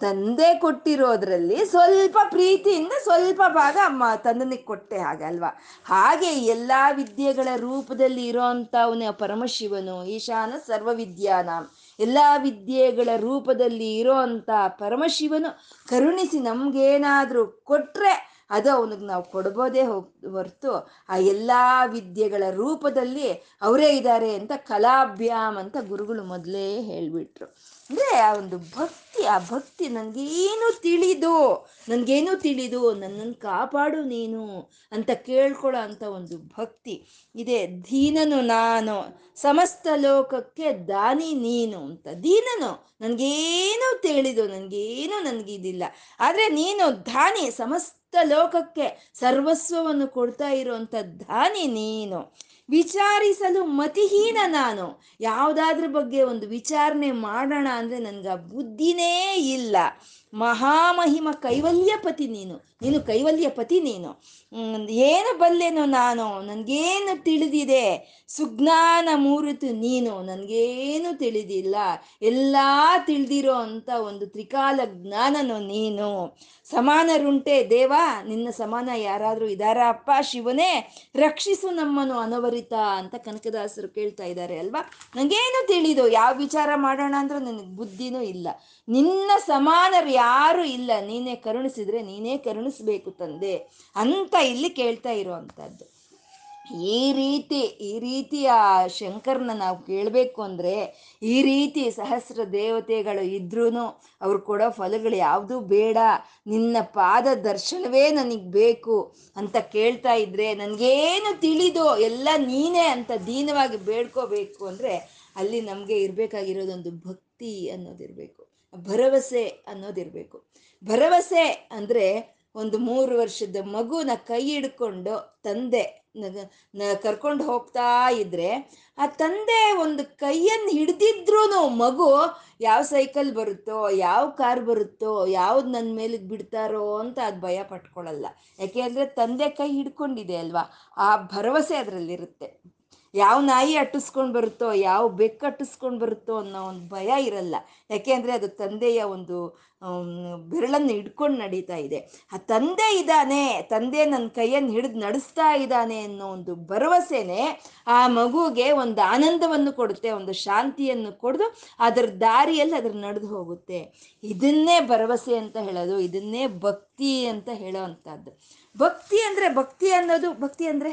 ತಂದೆ ಕೊಟ್ಟಿರೋದ್ರಲ್ಲಿ ಸ್ವಲ್ಪ ಪ್ರೀತಿಯಿಂದ ಸ್ವಲ್ಪ ಭಾಗ ಅಮ್ಮ ತಂದನಿಗೆ ಕೊಟ್ಟೆ ಹಾಗೆ ಅಲ್ವಾ? ಹಾಗೆ ಎಲ್ಲ ವಿದ್ಯೆಗಳ ರೂಪದಲ್ಲಿ ಇರೋವಂಥವನೇ ಪರಮಶಿವನು, ಈಶಾನ ಸರ್ವವಿದ್ಯಾನ. ಎಲ್ಲ ವಿದ್ಯೆಗಳ ರೂಪದಲ್ಲಿ ಇರೋ ಅಂಥ ಪರಮಶಿವನು ಕರುಣಿಸಿ ನಮಗೇನಾದರೂ ಕೊಟ್ಟರೆ ಅದು ಅವನಿಗೆ ನಾವು ಕೊಡ್ಬೋದೇ ಹೊರತು ಆ ಎಲ್ಲ ವಿದ್ಯೆಗಳ ರೂಪದಲ್ಲಿ ಅವರೇ ಇದ್ದಾರೆ ಅಂತ ಕಲಾಭ್ಯಾಮ್ ಅಂತ ಗುರುಗಳು ಮೊದಲೇ ಹೇಳಿಬಿಟ್ರು. ಅಂದರೆ ಆ ಒಂದು ಭಕ್ತಿ, ಆ ಭಕ್ತಿ ನನಗೇನು ತಿಳಿದು ನನಗೇನು ತಿಳಿದು, ನನ್ನನ್ನು ಕಾಪಾಡು ನೀನು ಅಂತ ಕೇಳ್ಕೊಳ್ಳೋ ಅಂಥ ಒಂದು ಭಕ್ತಿ ಇದೆ. ದೀನನು ನಾನು, ಸಮಸ್ತ ಲೋಕಕ್ಕೆ ದಾನಿ ನೀನು ಅಂತ. ದೀನನು ನನಗೇನು ತಿಳಿದು, ನನಗೇನು ನನಗಿದಿಲ್ಲ. ಆದರೆ ನೀನು ದಾನಿ, ಸಮಸ್ತ ಲೋಕಕ್ಕೆ ಸರ್ವಸ್ವವನ್ನು ಕೊಡ್ತಾ ಇರುವಂಥ ದಾನಿ ನೀನು. ವಿಚಾರಿಸಲು ಮತಿಹೀನ ನಾನು. ಯಾವುದಾದ್ರ ಬಗ್ಗೆ ಒಂದು ವಿಚಾರಣೆ ಮಾಡೋಣ ಅಂದರೆ ನನಗೆ ಬುದ್ಧಿನೇ ಇಲ್ಲ. ಮಹಾಮಹಿಮ ಕೈವಲ್ಯಪತಿ ನೀನು. ನೀನು ಕೈವಲ್ಯ ಪತಿ ನೀನು. ಏನು ಬಲ್ಲೆನು ನಾನು, ನನಗೇನು ತಿಳಿದಿದೆ? ಸುಜ್ಞಾನ ಮೂರುತು ನೀನು, ನನಗೇನು ತಿಳಿದಿಲ್ಲ? ಎಲ್ಲ ತಿಳಿದಿರೋ ಅಂತ ಒಂದು ತ್ರಿಕಾಲ ಜ್ಞಾನನು ನೀನು? ಸಮಾನರುಂಟೆ ದೇವ, ನಿನ್ನ ಸಮಾನ ಯಾರಾದರೂ ಇದಾರ? ಅಪ್ಪ, ಶಿವನೇ, ರಕ್ಷಿಸು ನಮ್ಮನ್ನು ಅನವರಿತ ಅಂತ ಕನಕದಾಸರು ಕೇಳ್ತಾ ಇದ್ದಾರೆ ಅಲ್ವಾ? ನನಗೇನು ತಿಳಿದು, ಯಾವ ವಿಚಾರ ಮಾಡೋಣ ಅಂದ್ರೆ ನನಗೆ ಬುದ್ಧಿನೂ ಇಲ್ಲ. ನಿನ್ನ ಸಮಾನರು ಯಾರು ಇಲ್ಲ. ನೀನೇ ಕರುಣಿಸಿದ್ರೆ ನೀನೇ ಕರುಣಿಸ್ಬೇಕು ತಂದೆ ಅಂತ ಇಲ್ಲಿ ಕೇಳ್ತಾ ಇರೋವಂಥದ್ದು ಈ ರೀತಿ, ಈ ರೀತಿಯ ಶಂಕರನ ನಾವು ಕೇಳಬೇಕು ಅಂದರೆ ಈ ರೀತಿ ಸಹಸ್ರ ದೇವತೆಗಳು ಇದ್ರೂ ಅವ್ರು ಕೊಡೋ ಫಲಗಳು ಯಾವುದೂ ಬೇಡ, ನಿನ್ನ ಪಾದ ದರ್ಶನವೇ ನನಗೆ ಬೇಕು ಅಂತ ಕೇಳ್ತಾ ಇದ್ರೆ ನನಗೇನು ತಿಳಿದು ಎಲ್ಲ ನೀನೇ ಅಂತ ದೀನವಾಗಿ ಬೇಡ್ಕೋಬೇಕು ಅಂದರೆ ಅಲ್ಲಿ ನಮಗೆ ಇರಬೇಕಾಗಿರೋದೊಂದು ಭಕ್ತಿ ಅನ್ನೋದಿರಬೇಕು, ಭರವಸೆ ಅನ್ನೋದಿರಬೇಕು. ಭರವಸೆ ಅಂದರೆ ಒಂದು ಮೂರು ವರ್ಷದ ಮಗುನ ಕೈ ಹಿಡ್ಕೊಂಡು ತಂದೆ ಕರ್ಕೊಂಡು ಹೋಗ್ತಾ ಇದ್ರೆ ಆ ತಂದೆ ಒಂದು ಕೈಯನ್ನು ಹಿಡ್ದಿದ್ರು ಮಗು ಯಾವ ಸೈಕಲ್ ಬರುತ್ತೋ, ಯಾವ ಕಾರ್ ಬರುತ್ತೋ, ಯಾವ್ದು ನನ್ನ ಮೇಲಿಗೆ ಬಿಡ್ತಾರೋ ಅಂತ ಅದು ಭಯ ಪಟ್ಕೊಳ್ಳಲ್ಲ ಯಾಕೆ ಅಂದರೆ ತಂದೆ ಕೈ ಹಿಡ್ಕೊಂಡಿದೆ ಅಲ್ವಾ? ಆ ಭರವಸೆ ಅದರಲ್ಲಿರುತ್ತೆ. ಯಾವ ನಾಯಿ ಅಟ್ಟಿಸ್ಕೊಂಡು ಬರುತ್ತೋ, ಯಾವ ಬೆಕ್ಕು ಅಟ್ಟಿಸ್ಕೊಂಡು ಬರುತ್ತೋ ಅನ್ನೋ ಒಂದು ಭಯ ಇರಲ್ಲ. ಯಾಕೆ ಅಂದರೆ ಅದು ತಂದೆಯ ಒಂದು ಬೆರಳನ್ನು ಹಿಡ್ಕೊಂಡು ನಡೀತಾ ಇದೆ. ಆ ತಂದೆ ಇದ್ದಾನೆ, ತಂದೆ ನನ್ನ ಕೈಯನ್ನು ಹಿಡಿದು ನಡೆಸ್ತಾ ಇದ್ದಾನೆ ಅನ್ನೋ ಒಂದು ಭರವಸೆನೆ ಆ ಮಗುಗೆ ಒಂದು ಆನಂದವನ್ನು ಕೊಡುತ್ತೆ, ಒಂದು ಶಾಂತಿಯನ್ನು ಕೊಡ್ದು ಅದರ ದಾರಿಯಲ್ಲಿ ಅದ್ರ ನಡೆದು ಹೋಗುತ್ತೆ. ಇದನ್ನೇ ಭರವಸೆ ಅಂತ ಹೇಳೋದು, ಇದನ್ನೇ ಭಕ್ತಿ ಅಂತ ಹೇಳೋ ಅಂಥದ್ದು. ಭಕ್ತಿ ಅಂದರೆ ಭಕ್ತಿ ಅನ್ನೋದು, ಭಕ್ತಿ ಅಂದರೆ?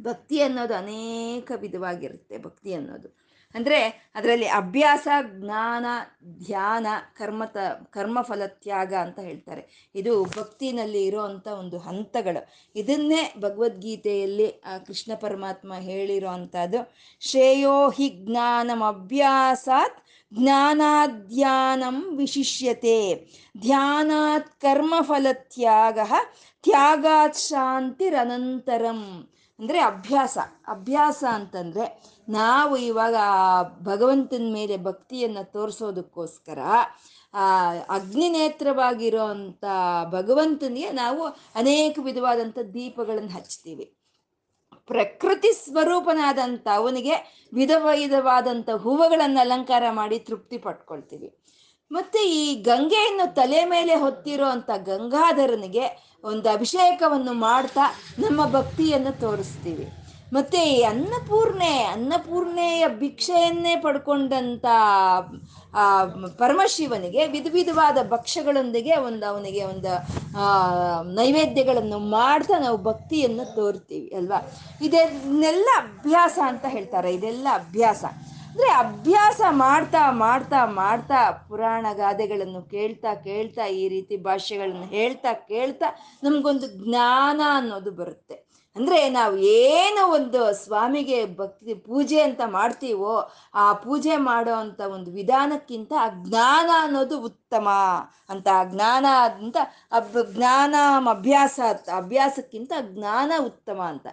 ಭಕ್ತಿ ಅನ್ನೋದು ಅನೇಕ ವಿಧವಾಗಿರುತ್ತೆ ಭಕ್ತಿ ಅನ್ನೋದು ಅಂದರೆ ಅದರಲ್ಲಿ ಅಭ್ಯಾಸ, ಜ್ಞಾನ, ಧ್ಯಾನ ಕರ್ಮತ ಕರ್ಮಫಲ ತ್ಯಾಗ ಅಂತ ಹೇಳ್ತಾರೆ. ಇದು ಭಕ್ತಿನಲ್ಲಿ ಇರೋವಂಥ ಒಂದು ಹಂತಗಳು. ಇದನ್ನೇ ಭಗವದ್ಗೀತೆಯಲ್ಲಿ ಕೃಷ್ಣ ಪರಮಾತ್ಮ ಹೇಳಿರೋ ಅಂಥದ್ದು ಶ್ರೇಯೋ ಹಿ ಜ್ಞಾನಂ ಅಭ್ಯಾಸಾತ್ ಜ್ಞಾನಾಧ್ಯಾನಂ ವಿಶಿಷ್ಯತೆ. ಧ್ಯಾನಾತ್ ಕರ್ಮಫಲ ತ್ಯಾಗ ತ್ಯಾಗಾತ್ ಶಾಂತಿರನಂತರಂ. ಅಂದರೆ ಅಭ್ಯಾಸ. ಅಭ್ಯಾಸ ಅಂತಂದರೆ ನಾವು ಇವಾಗ ಭಗವಂತನ ಮೇಲೆ ಭಕ್ತಿಯನ್ನು ತೋರಿಸೋದಕ್ಕೋಸ್ಕರ, ಆ ಅಗ್ನಿನೇತ್ರವಾಗಿರೋ ಅಂಥ ಭಗವಂತನಿಗೆ ನಾವು ಅನೇಕ ವಿಧವಾದಂಥ ದೀಪಗಳನ್ನು ಹಚ್ತೀವಿ. ಪ್ರಕೃತಿ ಸ್ವರೂಪನಾದಂಥ ಅವನಿಗೆ ವಿಧ ವಿಧವಾದಂಥ ಹೂವುಗಳನ್ನು ಅಲಂಕಾರ ಮಾಡಿ ತೃಪ್ತಿ ಪಟ್ಕೊಳ್ತೀವಿ. ಮತ್ತೆ ಈ ಗಂಗೆಯನ್ನು ತಲೆ ಮೇಲೆ ಹೊತ್ತಿರೋ ಅಂತ ಗಂಗಾಧರನಿಗೆ ಒಂದು ಅಭಿಷೇಕವನ್ನು ಮಾಡ್ತಾ ನಮ್ಮ ಭಕ್ತಿಯನ್ನು ತೋರಿಸ್ತೀವಿ. ಮತ್ತೆ ಈ ಅನ್ನಪೂರ್ಣೆ, ಅನ್ನಪೂರ್ಣೆಯ ಭಿಕ್ಷೆಯನ್ನೇ ಪಡ್ಕೊಂಡಂತ ಪರಮಶಿವನಿಗೆ ವಿಧ ವಿಧವಾದ ಭಕ್ಷ್ಯಗಳೊಂದಿಗೆ ಒಂದು ಅವನಿಗೆ ಒಂದು ನೈವೇದ್ಯಗಳನ್ನು ಮಾಡ್ತಾ ನಾವು ಭಕ್ತಿಯನ್ನು ತೋರ್ತೀವಿ, ಅಲ್ವಾ? ಇದನ್ನೆಲ್ಲ ಅಭ್ಯಾಸ ಅಂತ ಹೇಳ್ತಾರೆ, ಇದೆಲ್ಲ ಅಭ್ಯಾಸ. ಅಂದರೆ ಅಭ್ಯಾಸ ಮಾಡ್ತಾ ಮಾಡ್ತಾ ಮಾಡ್ತಾ ಪುರಾಣ ಗಾದೆಗಳನ್ನು ಕೇಳ್ತಾ ಕೇಳ್ತಾ ಈ ರೀತಿ ಭಾಷೆಗಳನ್ನು ಹೇಳ್ತಾ ಕೇಳ್ತಾ ನಮಗೊಂದು ಜ್ಞಾನ ಅನ್ನೋದು ಬರುತ್ತೆ. ಅಂದರೆ ನಾವು ಏನು ಒಂದು ಸ್ವಾಮಿಗೆ ಭಕ್ತಿ ಪೂಜೆ ಅಂತ ಮಾಡ್ತೀವೋ ಆ ಪೂಜೆ ಮಾಡೋ ಅಂಥ ಒಂದು ವಿಧಾನಕ್ಕಿಂತ ಆ ಜ್ಞಾನ ಅನ್ನೋದು ಉತ್ತಮ ಅಂತ ಜ್ಞಾನ ಅಂತ ಅಬ್ ಜ್ಞಾನ ಅಭ್ಯಾಸ ಅಭ್ಯಾಸಕ್ಕಿಂತ ಜ್ಞಾನ ಉತ್ತಮ ಅಂತ.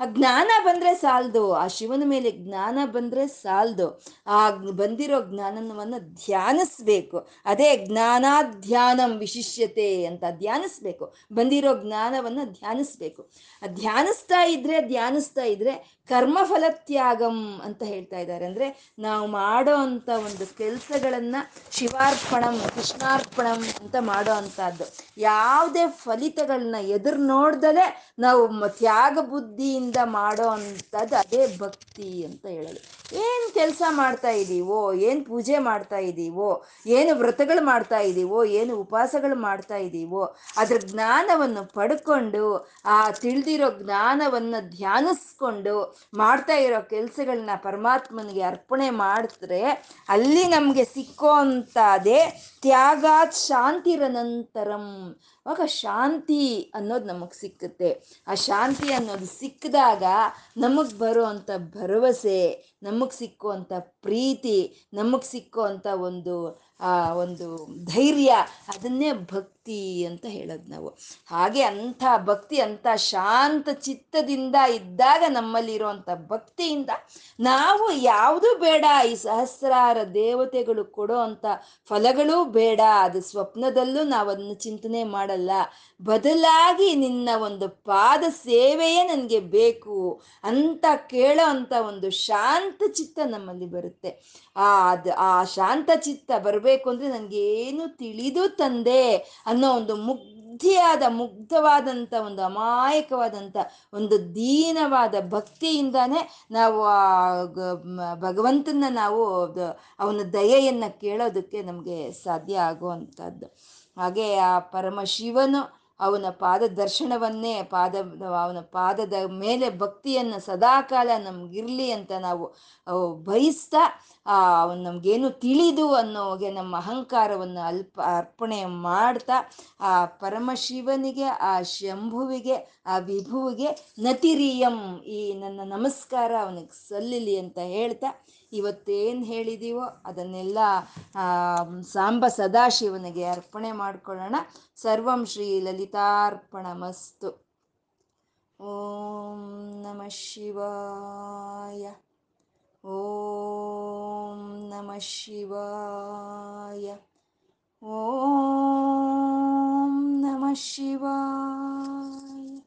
ಆ ಜ್ಞಾನ ಬಂದರೆ ಸಾಲದು, ಆ ಶಿವನ ಮೇಲೆ ಜ್ಞಾನ ಬಂದರೆ ಸಾಲದು. ಆ ಬಂದಿರೋ ಜ್ಞಾನವನ್ನು ಧ್ಯಾನಿಸ್ಬೇಕು. ಅದೇ ಜ್ಞಾನಾಧ್ಯಾನಂ ವಿಶಿಷ್ಯತೆ ಅಂತ ಧ್ಯಾನಿಸ್ಬೇಕು. ಬಂದಿರೋ ಜ್ಞಾನವನ್ನು ಧ್ಯಾನಿಸ್ಬೇಕು. ಆ ಧ್ಯಾನಿಸ್ತಾ ಇದ್ರೆ ಧ್ಯಾನಿಸ್ತಾ ಇದ್ರೆ ಕರ್ಮಫಲ ತ್ಯಾಗಂ ಅಂತ ಹೇಳ್ತಾ ಇದ್ದಾರೆ. ಅಂದರೆ ನಾವು ಮಾಡೋ ಅಂಥ ಒಂದು ಕೆಲಸಗಳನ್ನು ಶಿವಾರ್ಪಣಂ, ಕೃಷ್ಣಾರ್ಪಣಂ ಅಂತ ಮಾಡೋ ಅಂಥದ್ದು. ಯಾವುದೇ ಫಲಿತಗಳನ್ನ ಎದುರು ನೋಡ್ದಲೇ ನಾವು ತ್ಯಾಗ ಬುದ್ಧಿಯಿಂದ ಮಾಡೋ ಅಂಥದ್ದು ಅದೇ ಭಕ್ತಿ ಅಂತ ಹೇಳೋದು. ಏನು ಕೆಲಸ ಮಾಡ್ತಾ ಇದ್ದೀವೋ ಏನು ಪೂಜೆ ಮಾಡ್ತಾ ಇದ್ದೀವೋ ಏನು ವ್ರತಗಳು ಮಾಡ್ತಾ ಇದ್ದೀವೋ ಏನು ಉಪವಾಸಗಳು ಮಾಡ್ತಾ ಇದ್ದೀವೋ ಅದ್ರ ಜ್ಞಾನವನ್ನು ಪಡ್ಕೊಂಡು, ಆ ತಿಳಿದಿರೋ ಜ್ಞಾನವನ್ನು ಧ್ಯಾನಿಸ್ಕೊಂಡು ಮಾಡ್ತಾ ಇರೋ ಕೆಲಸಗಳನ್ನ ಪರಮಾತ್ಮನಿಗೆ ಅರ್ಪಣೆ ಮಾಡಿದ್ರೆ ಅಲ್ಲಿ ನಮಗೆ ಸಿಕ್ಕೋ ತ್ಯಾಗಾತ್ ಶಾಂತಿರನಂತರಂ. ಅವಾಗ ಶಾಂತಿ ಅನ್ನೋದು ನಮಗೆ ಸಿಕ್ಕುತ್ತೆ. ಆ ಶಾಂತಿ ಅನ್ನೋದು ಸಿಕ್ಕಿದಾಗ ನಮಗೆ ಬರುವಂಥ ಭರವಸೆ, ನಮಗೆ ಸಿಕ್ಕುವಂಥ ಪ್ರೀತಿ, ನಮಗೆ ಸಿಕ್ಕುವಂಥ ಒಂದು, ಆ, ಒಂದು ಧೈರ್ಯ, ಅದನ್ನೇ ಭಕ್ತಿ ಅಂತ ಹೇಳೋದು ನಾವು. ಹಾಗೆ ಅಂಥ ಭಕ್ತಿ, ಅಂಥ ಶಾಂತ ಚಿತ್ತದಿಂದ ಇದ್ದಾಗ ನಮ್ಮಲ್ಲಿರುವಂಥ ಭಕ್ತಿಯಿಂದ ನಾವು ಯಾವುದು ಬೇಡ, ಈ ಸಹಸ್ರಾರ ದೇವತೆಗಳು ಕೊಡೋ ಅಂಥ ಫಲಗಳೂ ಬೇಡ. ಅದು ಸ್ವಪ್ನದಲ್ಲೂ ನಾವು ಅದನ್ನು ಚಿಂತನೆ ಮಾಡಲ್ಲ. ಬದಲಾಗಿ ನಿನ್ನ ಒಂದು ಪಾದ ಸೇವೆಯೇ ನನಗೆ ಬೇಕು ಅಂತ ಕೇಳೋ ಅಂಥ ಒಂದು ಶಾಂತ ಚಿತ್ತ ನಮ್ಮಲ್ಲಿ ಬರುತ್ತೆ. ಆ, ಅದು, ಆ ಶಾಂತ ಚಿತ್ತ ಬರಬೇಕು ಅಂದರೆ ನನಗೇನು ತಿಳಿದು ತಂದೆ ಅನ್ನೋ ಒಂದು ಮುಗ್ಧಿಯಾದ ಮುಗ್ಧವಾದಂಥ ಒಂದು ಅಮಾಯಕವಾದಂಥ ಒಂದು ದೀನವಾದ ಭಕ್ತಿಯಿಂದಾನೇ ನಾವು ಆ ಭಗವಂತನ ನಾವು ಅವನ ದಯೆಯನ್ನು ಕೇಳೋದಕ್ಕೆ ನಮಗೆ ಸಾಧ್ಯ ಆಗುವಂಥದ್ದು ಹಾಗೆ ಆ ಪರಮಶಿವನು ಅವನ ಪಾದ ದರ್ಶನವನ್ನೇ ಪಾದ, ಅವನ ಪಾದದ ಮೇಲೆ ಭಕ್ತಿಯನ್ನು ಸದಾಕಾಲ ನಮಗಿರಲಿ ಅಂತ ನಾವು ಬಯಸ್ತಾ ಅವನು ನಮಗೇನು ತಿಳಿದು ಅನ್ನೋಗೆ ನಮ್ಮ ಅಹಂಕಾರವನ್ನು ಅಲ್ಪ, ಅರ್ಪಣೆ ಮಾಡ್ತಾ, ಆ, ಪರಮಶಿವನಿಗೆ, ಆ, ಶಂಭುವಿಗೆ, ಆ, ವಿಭುವಿಗೆ ನತಿರಿಯಂ ಈ ನನ್ನ ನಮಸ್ಕಾರ ಅವನಿಗೆ ಸಲ್ಲಿಲಿ ಅಂತ ಹೇಳ್ತಾ ಇವತ್ತೇನು ಹೇಳಿದೀವೋ ಅದನ್ನೆಲ್ಲ ಸಾಂಬ ಸದಾಶಿವನಿಗೆ ಅರ್ಪಣೆ ಮಾಡ್ಕೊಳ್ಳೋಣ. ಸರ್ವಂ ಶ್ರೀ ಲಲಿತಾರ್ಪಣಮಸ್ತು. ಓಂ ನಮಃ ಶಿವಾಯ. ಓಂ ನಮಃ ಶಿವಾಯ. ಓಂ ನಮಃ ಶಿವಾಯ.